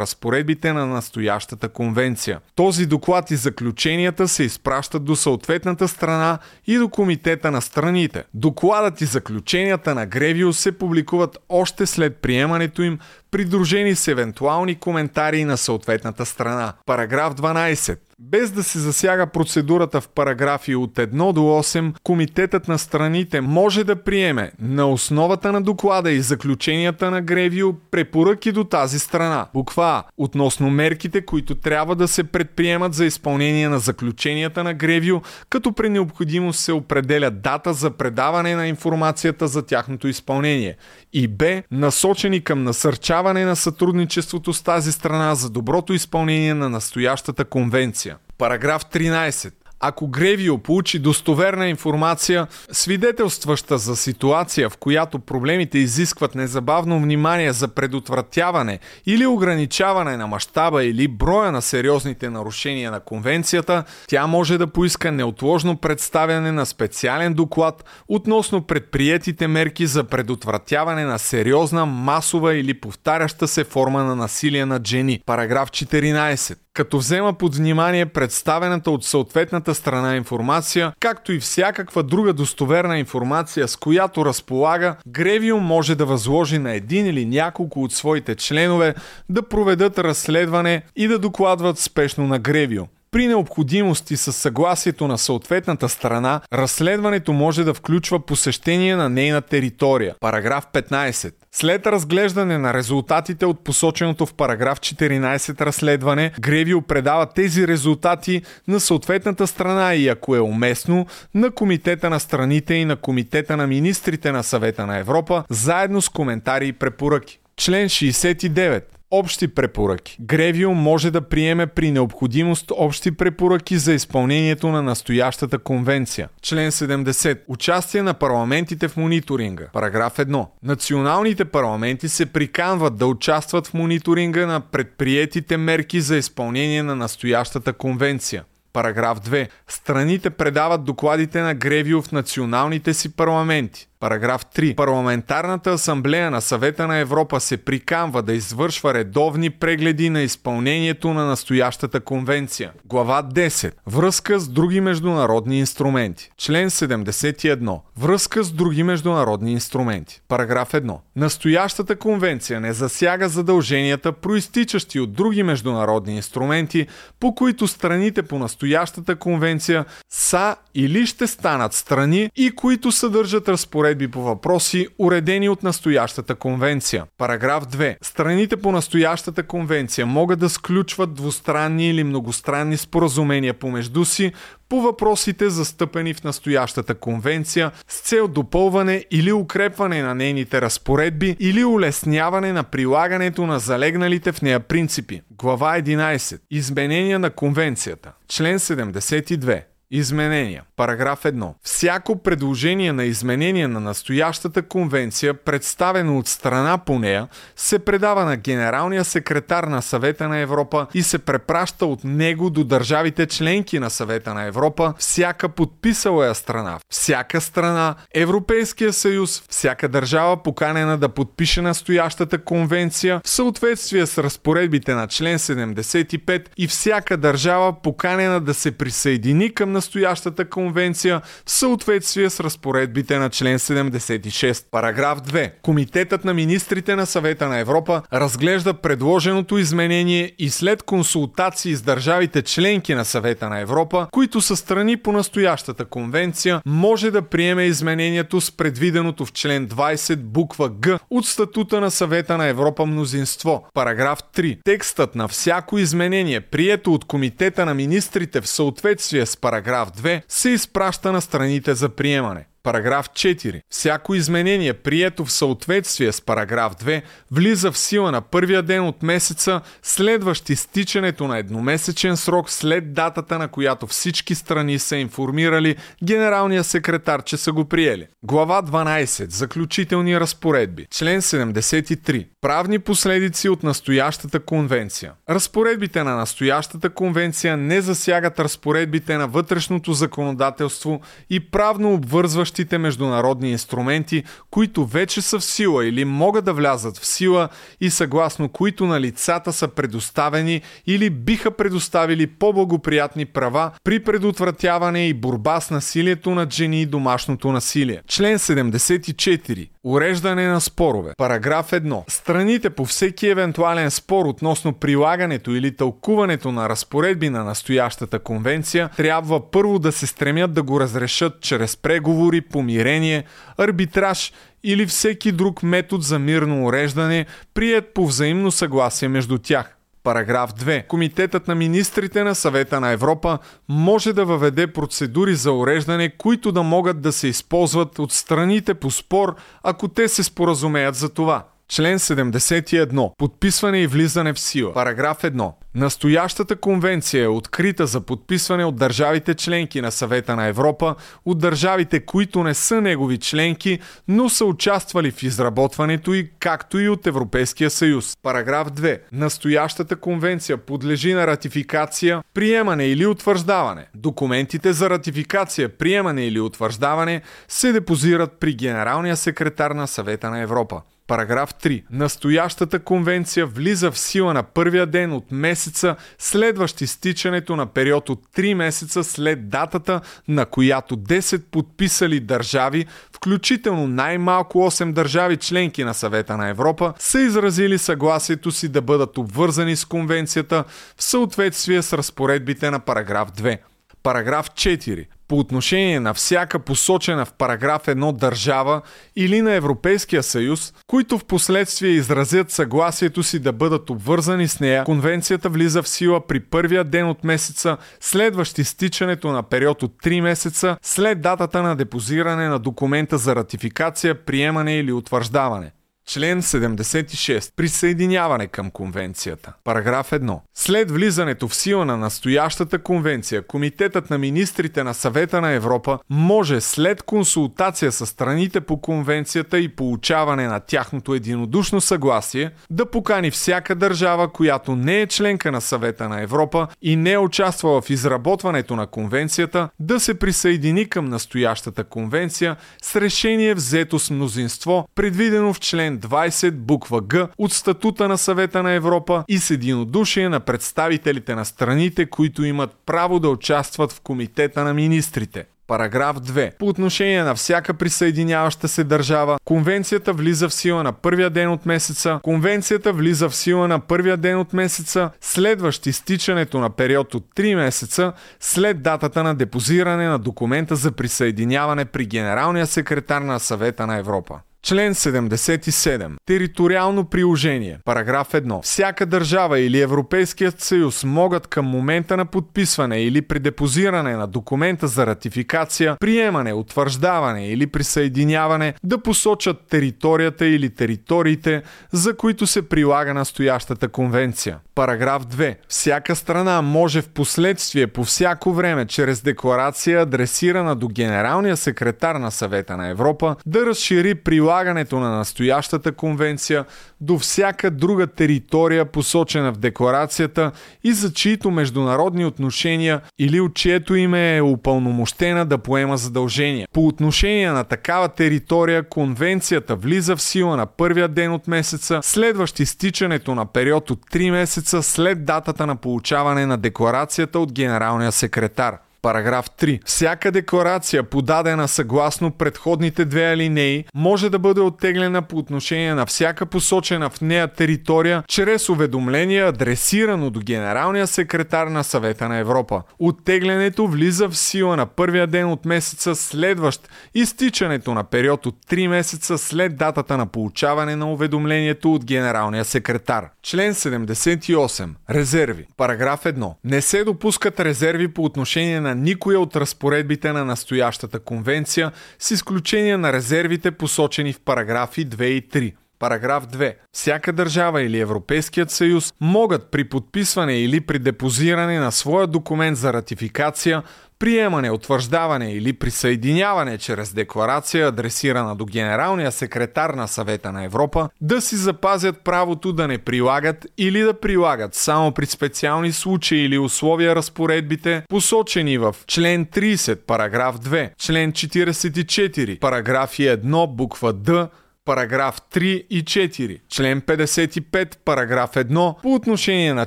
разпоредбите на настоящата конвенция. Този доклад и заключенията се изпращат до съответната страна и до комитета на страните. Докладът и заключенията на Гревио се публикуват още след приемането им придружени с евентуални коментари на съответната страна. Параграф 12. Без да се засяга процедурата в параграфи от 1 до 8, комитетът на страните може да приеме на основата на доклада и заключенията на Гревио препоръки до тази страна. Буква А. Относно мерките, които трябва да се предприемат за изпълнение на заключенията на Гревио, като при необходимост се определя дата за предаване на информацията за тяхното изпълнение. И Б. Насочени към насърчаване на сътрудничеството с тази страна за доброто изпълнение на настоящата конвенция. Параграф 13. Ако Гревио получи достоверна информация, свидетелстваща за ситуация, в която проблемите изискват незабавно внимание за предотвратяване или ограничаване на мащаба или броя на сериозните нарушения на конвенцията, тя може да поиска неотложно представяне на специален доклад относно предприетите мерки за предотвратяване на сериозна, масова или повтаряща се форма на насилие над жени. Параграф 14 като взема под внимание представената от съответната страна информация, както и всякаква друга достоверна информация, с която разполага, Гревио може да възложи на един или няколко от своите членове да проведат разследване и да докладват спешно на Гревио. При необходимост и със съгласието на съответната страна, разследването може да включва посещение на нейна територия. Параграф 15. След разглеждане на резултатите от посоченото в параграф 14 разследване, Гревио предава тези резултати на съответната страна и ако е уместно, на Комитета на страните и на Комитета на министрите на съвета на Европа, заедно с коментари и препоръки. Член 69. Общи препоръки. Гревио може да приеме при необходимост общи препоръки за изпълнението на настоящата конвенция. Член 70. Участие на парламентите в мониторинга. Параграф 1. Националните парламенти се приканват да участват в мониторинга на предприетите мерки за изпълнение на настоящата конвенция. Параграф 2. Страните предават докладите на Гревио в националните си парламенти. Параграф 3. Парламентарната асамблея на съвета на Европа се приканва да извършва редовни прегледи на изпълнението на настоящата конвенция. Глава 10. Връзка с други международни инструменти. Член 71. Връзка с други международни инструменти. Параграф 1. Настоящата конвенция не засяга задълженията, проистичащи от други международни инструменти, по които страните по настоящата конвенция са или ще станат страни и които съдържат разпоредби разпоредби по въпроси, уредени от настоящата конвенция. Параграф 2. Страните по настоящата конвенция могат да сключват двустранни или многостранни споразумения помежду си по въпросите застъпени в настоящата конвенция с цел допълване или укрепване на нейните разпоредби или улесняване на прилагането на залегналите в нея принципи. Глава 11. Изменения на конвенцията. Член 72. Изменения. Параграф 1. Всяко предложение на изменение на настоящата конвенция, представено от страна по нея, се предава на генералния секретар на съвета на Европа и се препраща от него до държавите членки на съвета на Европа, всяка подписала я страна, всяка страна, Европейския съюз, всяка държава поканена да подпише настоящата конвенция в съответствие с разпоредбите на член 75 и всяка държава поканена да се присъедини към настоящата конвенция в съответствие с разпоредбите на член 76. Параграф 2. Комитетът на министрите на съвета на Европа разглежда предложеното изменение и след консултации с държавите членки на съвета на Европа, които са страни по настоящата конвенция, може да приеме изменението с предвиденото в член 20 буква Г от статута на съвета на Европа мнозинство. Параграф 3. Текстът на всяко изменение, прието от комитета на министрите в съответствие с параграф параграф 2 се изпраща на страните за приемане. Параграф 4. Всяко изменение, прието в съответствие с параграф 2, влиза в сила на първия ден от месеца, следващ изтичането на едномесечен срок след датата, на която всички страни са информирали генералния секретар, че са го приели. Глава 12. Заключителни разпоредби. Член 73. Правни последици от настоящата конвенция. Разпоредбите на настоящата конвенция не засягат разпоредбите на вътрешното законодателство и правно обвързващи действащите международни инструменти, които вече са в сила или могат да влязат в сила и съгласно които на лицата са предоставени или биха предоставили по-благоприятни права при предотвратяване и борба с насилието над жени и домашното насилие. Член 74. Уреждане на спорове. Параграф 1. Страните по всеки евентуален спор относно прилагането или тълкуването на разпоредби на настоящата конвенция трябва първо да се стремят да го разрешат чрез преговори, помирение, арбитраж или всеки друг метод за мирно уреждане, прият по взаимно съгласие между тях. Параграф 2. Комитетът на министрите на съвета на Европа може да въведе процедури за уреждане, които да могат да се използват от страните по спор, ако те се споразумеят за това. Член 71. Подписване и влизане в сила. Параграф 1. Настоящата конвенция е открита за подписване от държавите членки на съвета на Европа, от държавите, които не са негови членки, но са участвали в изработването и както и от Европейския съюз. Параграф 2. Настоящата конвенция подлежи на ратификация, приемане или утвърждаване. Документите за ратификация, приемане или утвърждаване се депозират при генералния секретар на съвета на Европа. Параграф 3. Настоящата конвенция влиза в сила на първия ден от месеца, следващ изтичането на период от 3 месеца след датата, на която 10 подписали държави, включително най-малко 8 държави членки на съвета на Европа, са изразили съгласието си да бъдат обвързани с конвенцията в съответствие с разпоредбите на параграф 2. Параграф 4 по отношение на всяка посочена в параграф 1 държава или на Европейския съюз, които в последствие изразят съгласието си да бъдат обвързани с нея, конвенцията влиза в сила при първия ден от месеца, следващ изтичането на период от 3 месеца след датата на депозиране на документа за ратификация, приемане или утвърждаване. Член 76. Присъединяване към конвенцията. Параграф 1. След влизането в сила на настоящата конвенция, Комитетът на министрите на съвета на Европа може след консултация с страните по конвенцията и получаване на тяхното единодушно съгласие да покани всяка държава, която не е членка на съвета на Европа и не е участвала в изработването на конвенцията, да се присъедини към настоящата конвенция с решение взето с мнозинство, предвидено в член член 20 буква Г от статута на съвета на Европа и с единодушие на представителите на страните, които имат право да участват в комитета на министрите. Параграф 2. По отношение на всяка присъединяваща се държава, конвенцията влиза в сила на първия ден от месеца. Конвенцията влиза в сила на първия ден от месеца, следващ изтичането на период от 3 месеца след датата на депозиране на документа за присъединяване при генералния секретар на съвета на Европа. Член 77. Териториално приложение. Параграф 1. Всяка държава или Европейският съюз могат към момента на подписване или при депозиране на документа за ратификация, приемане, утвърждаване или присъединяване да посочат територията или териториите, за които се прилага настоящата конвенция. Параграф 2. Всяка страна може в последствие по всяко време чрез декларация, адресирана до генералния секретар на съвета на Европа, да разшири прилагането на настоящата конвенция до всяка друга територия, посочена в декларацията и за чието международни отношения или от чието име е упълномощена да поема задължения. По отношение на такава територия, конвенцията влиза в сила на първия ден от месеца, следващ изтичането на период от 3 месеца месеца след датата на получаване на декларацията от генералния секретар. Параграф 3. Всяка декларация, подадена съгласно предходните две алинеи, може да бъде оттеглена по отношение на всяка посочена в нея територия, чрез уведомление адресирано до генералния секретар на съвета на Европа. Оттеглянето влиза в сила на първия ден от месеца следващ изтичането на период от 3 месеца след датата на получаване на уведомлението от генералния секретар. Член 78. Резерви. Параграф 1. Не се допускат резерви по отношение на никоя от разпоредбите на настоящата конвенция, с изключение на резервите посочени в параграфи 2 и 3. Параграф 2. Всяка държава или Европейският съюз могат при подписване или при депозиране на своя документ за ратификация приемане, утвърждаване или присъединяване чрез декларация, адресирана до генералния секретар на съвета на Европа, да си запазят правото да не прилагат или да прилагат само при специални случаи или условия разпоредбите, посочени в член 30, параграф 2, член 44, параграфи 1, буква Д, параграф 3 и 4, член 55, параграф 1 по отношение на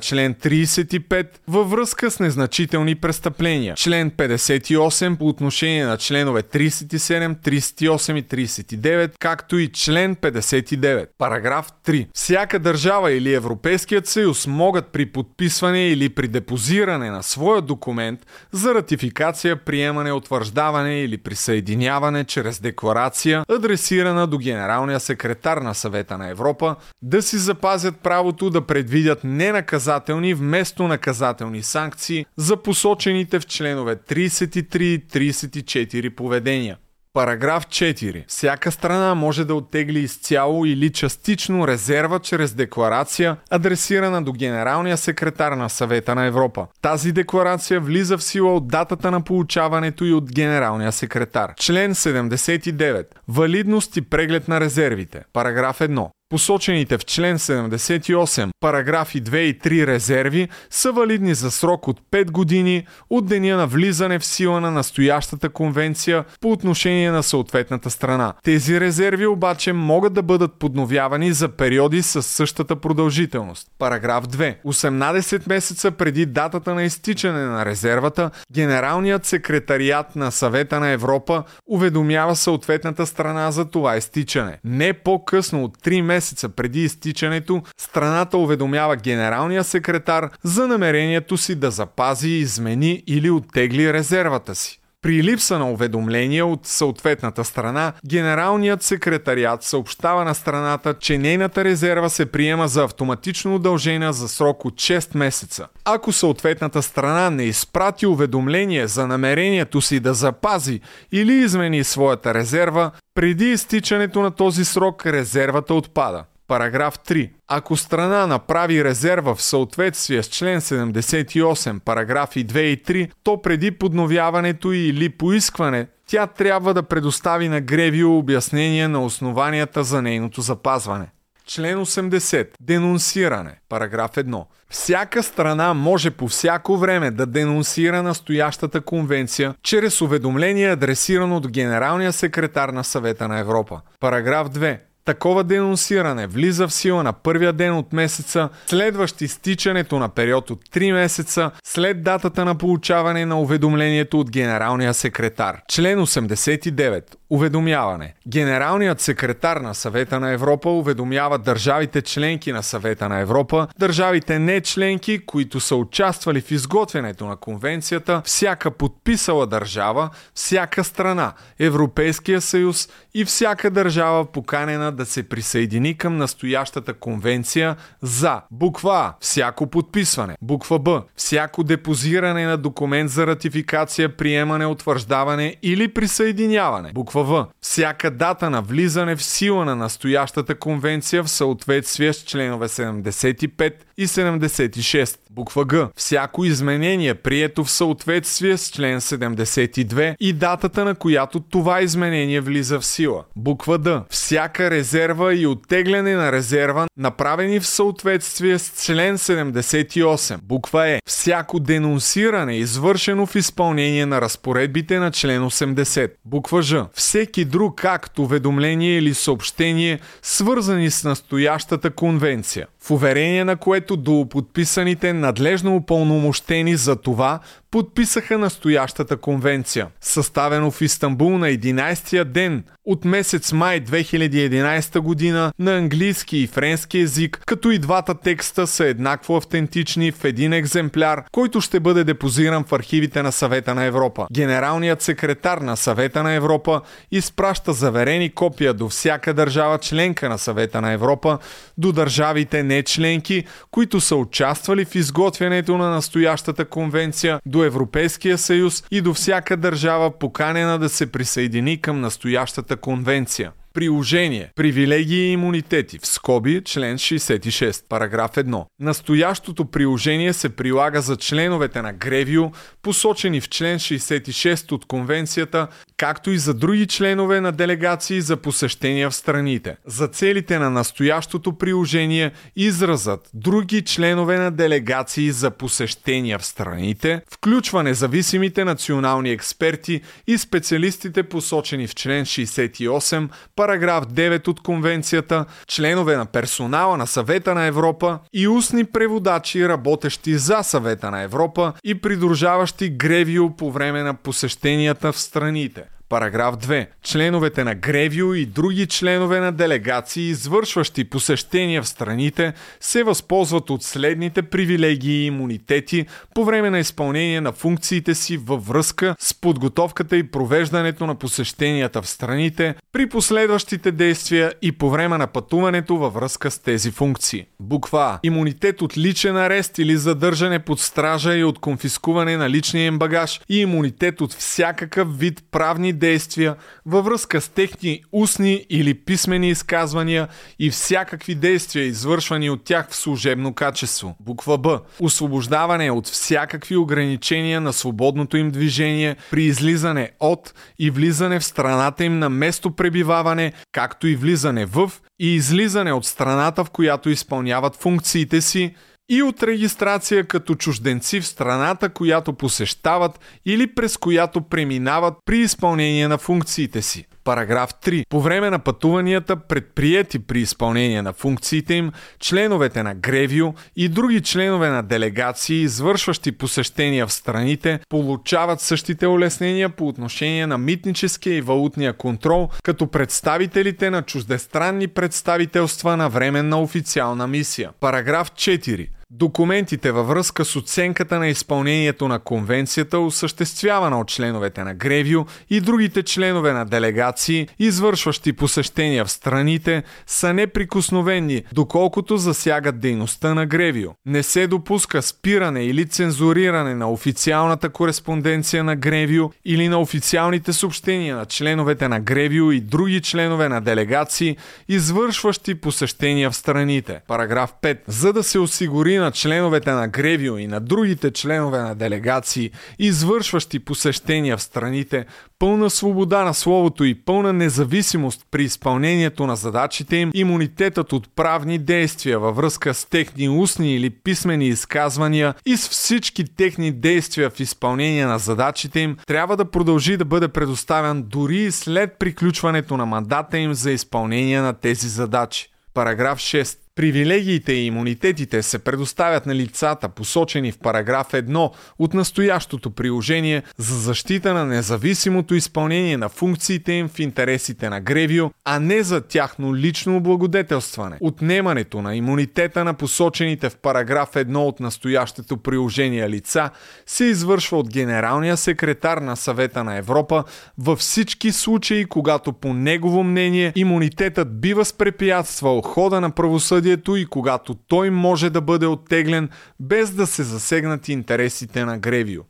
член 35 във връзка с незначителни престъпления, член 58 по отношение на членове 37, 38 и 39, както и член 59. Параграф 3. Всяка държава или Европейският съюз могат при подписване или при депозиране на своя документ за ратификация, приемане, утвърждаване или присъединяване чрез декларация, адресирана до генералния генералния секретар на съвета на Европа да си запазят правото да предвидят ненаказателни вместо наказателни санкции за посочените в членове 33 и 34 поведения. Параграф 4. Всяка страна може да оттегли изцяло или частично резерва чрез декларация, адресирана до генералния секретар на съвета на Европа. Тази декларация влиза в сила от датата на получаването и от генералния секретар. Член 79. Валидност и преглед на резервите. Параграф 1. Посочените в член 78, параграфи 2 и 3 резерви са валидни за срок от 5 години от деня на влизане в сила на настоящата конвенция по отношение на съответната страна. Тези резерви обаче могат да бъдат подновявани за периоди с същата продължителност. Параграф 2. 18 месеца преди датата на изтичане на резервата, Генералният секретариат на Съвета на Европа уведомява съответната страна за това изтичане. Не по-късно от 3 месеца преди изтичането, страната уведомява генералния секретар за намерението си да запази, измени или оттегли резервата си. При липса на уведомление от съответната страна, генералният секретариат съобщава на страната, че нейната резерва се приема за автоматично удължена за срок от 6 месеца. Ако съответната страна не изпрати уведомление за намерението си да запази или измени своята резерва, преди изтичането на този срок резервата отпада. Параграф 3. Ако страна направи резерва в съответствие с член 78, параграфи 2 и 3, то преди подновяването или поискване, тя трябва да предостави на Гревио обяснение на основанията за нейното запазване. Член 80. Денонсиране. Параграф 1. Всяка страна може по всяко време да денонсира настоящата конвенция чрез уведомление адресирано до генералния секретар на съвета на Европа. Параграф 2. Такова денонсиране влиза в сила на първия ден от месеца, следващ изтичането на период от 3 месеца след датата на получаване на уведомлението от генералния секретар. Член 89. Уведомяване. Генералният секретар на Съвета на Европа уведомява държавите членки на Съвета на Европа, държавите не членки, които са участвали в изготвянето на конвенцията, всяка подписала държава, всяка страна, Европейския съюз и всяка държава поканена да се присъедини към настоящата конвенция за буква А. Всяко подписване. Буква Б. Всяко депозиране на документ за ратификация, приемане, утвърждаване или присъединяване. Буква В. Всяка дата на влизане в сила на настоящата конвенция в съответствие с членове 75 и 76. Буква Г. Всяко изменение, прието в съответствие с член 72 и датата на която това изменение влиза в сила. Буква Д. Всяка резерва и оттегляне на резерва, направени в съответствие с член 78. Буква Е. Всяко денонсиране, извършено в изпълнение на разпоредбите на член 80. Буква Ж. Всеки друг акт, уведомление или съобщение, свързани с настоящата конвенция в уверение на което до подписаните надлежно упълномощени за това подписаха настоящата конвенция. Съставено в Истанбул на 11-я ден от месец май 2011 година на английски и френски език, като и двата текста са еднакво автентични в един екземпляр, който ще бъде депозиран в архивите на Съвета на Европа. Генералният секретар на Съвета на Европа изпраща заверени копия до всяка държава членка на Съвета на Европа, до държавите не членки, които са участвали в изготвянето на настоящата конвенция, до Европейския съюз и до всяка държава поканена да се присъедини към настоящата конвенция. Приложение. Привилегии и имунитети. В скоби, член 66, параграф 1. Настоящото приложение се прилага за членовете на Гревио, посочени в член 66 от конвенцията, както и за други членове на делегации за посещения в страните. За целите на настоящото приложение изразът други членове на делегации за посещения в страните включва независимите национални експерти и специалистите посочени в член 68, параграф 9 от конвенцията, членове на персонала на Съвета на Европа и устни преводачи, работещи за Съвета на Европа и придружаващи Гревио по време на посещенията в страните. Параграф 2. Членовете на Гревио и други членове на делегации, извършващи посещения в страните, се възползват от следните привилегии и имунитети по време на изпълнение на функциите си във връзка с подготовката и провеждането на посещенията в страните, при последващите действия и по време на пътуването във връзка с тези функции. Буква А. Имунитет от личен арест или задържане под стража и от конфискуване на личния им багаж и имунитет от всякакъв вид правни действия във връзка с техни устни или писмени изказвания и всякакви действия, извършвани от тях в служебно качество. Буква Б. Освобождаване от всякакви ограничения на свободното им движение при излизане от и влизане в страната им на место пребиваване, както и влизане в и излизане от страната, в която изпълняват функциите си, и от регистрация като чужденци в страната, която посещават или през която преминават при изпълнение на функциите си. Параграф 3. По време на пътуванията, предприяти при изпълнение на функциите им, членовете на Гревио и други членове на делегации, извършващи посещения в страните, получават същите улеснения по отношение на митническия и валутния контрол, като представителите на чуждестранни представителства на временна официална мисия. Параграф 4. Документите във връзка с оценката на изпълнението на конвенцията, осъществявана от членовете на Гревио и другите членове на делегации, извършващи посещения в страните, са неприкосновени, доколкото засягат дейността на Гревио. Не се допуска спиране или цензуриране на официалната кореспонденция на Гревио или на официалните съобщения на членовете на Гревио и други членове на делегации, извършващи посещения в страните. Параграф 5. За да се осигури на членовете на Гревио и на другите членове на делегации, извършващи посещения в страните, пълна свобода на словото и пълна независимост при изпълнението на задачите им, имунитетът от правни действия във връзка с техни устни или писмени изказвания и с всички техни действия в изпълнение на задачите им, трябва да продължи да бъде предоставен дори след приключването на мандата им за изпълнение на тези задачи. Параграф 6. Привилегиите и имунитетите се предоставят на лицата, посочени в параграф 1 от настоящото приложение за защита на независимото изпълнение на функциите им в интересите на Гревио, а не за тяхно лично облагодетелстване. Отнемането на имунитета на посочените в параграф 1 от настоящото приложение лица се извършва от генералния секретар на съвета на Европа във всички случаи, когато по негово мнение имунитетът би възпрепятствал хода на правосъдие правосъдието и когато той може да бъде оттеглен без да се засегнат интересите на Гревио.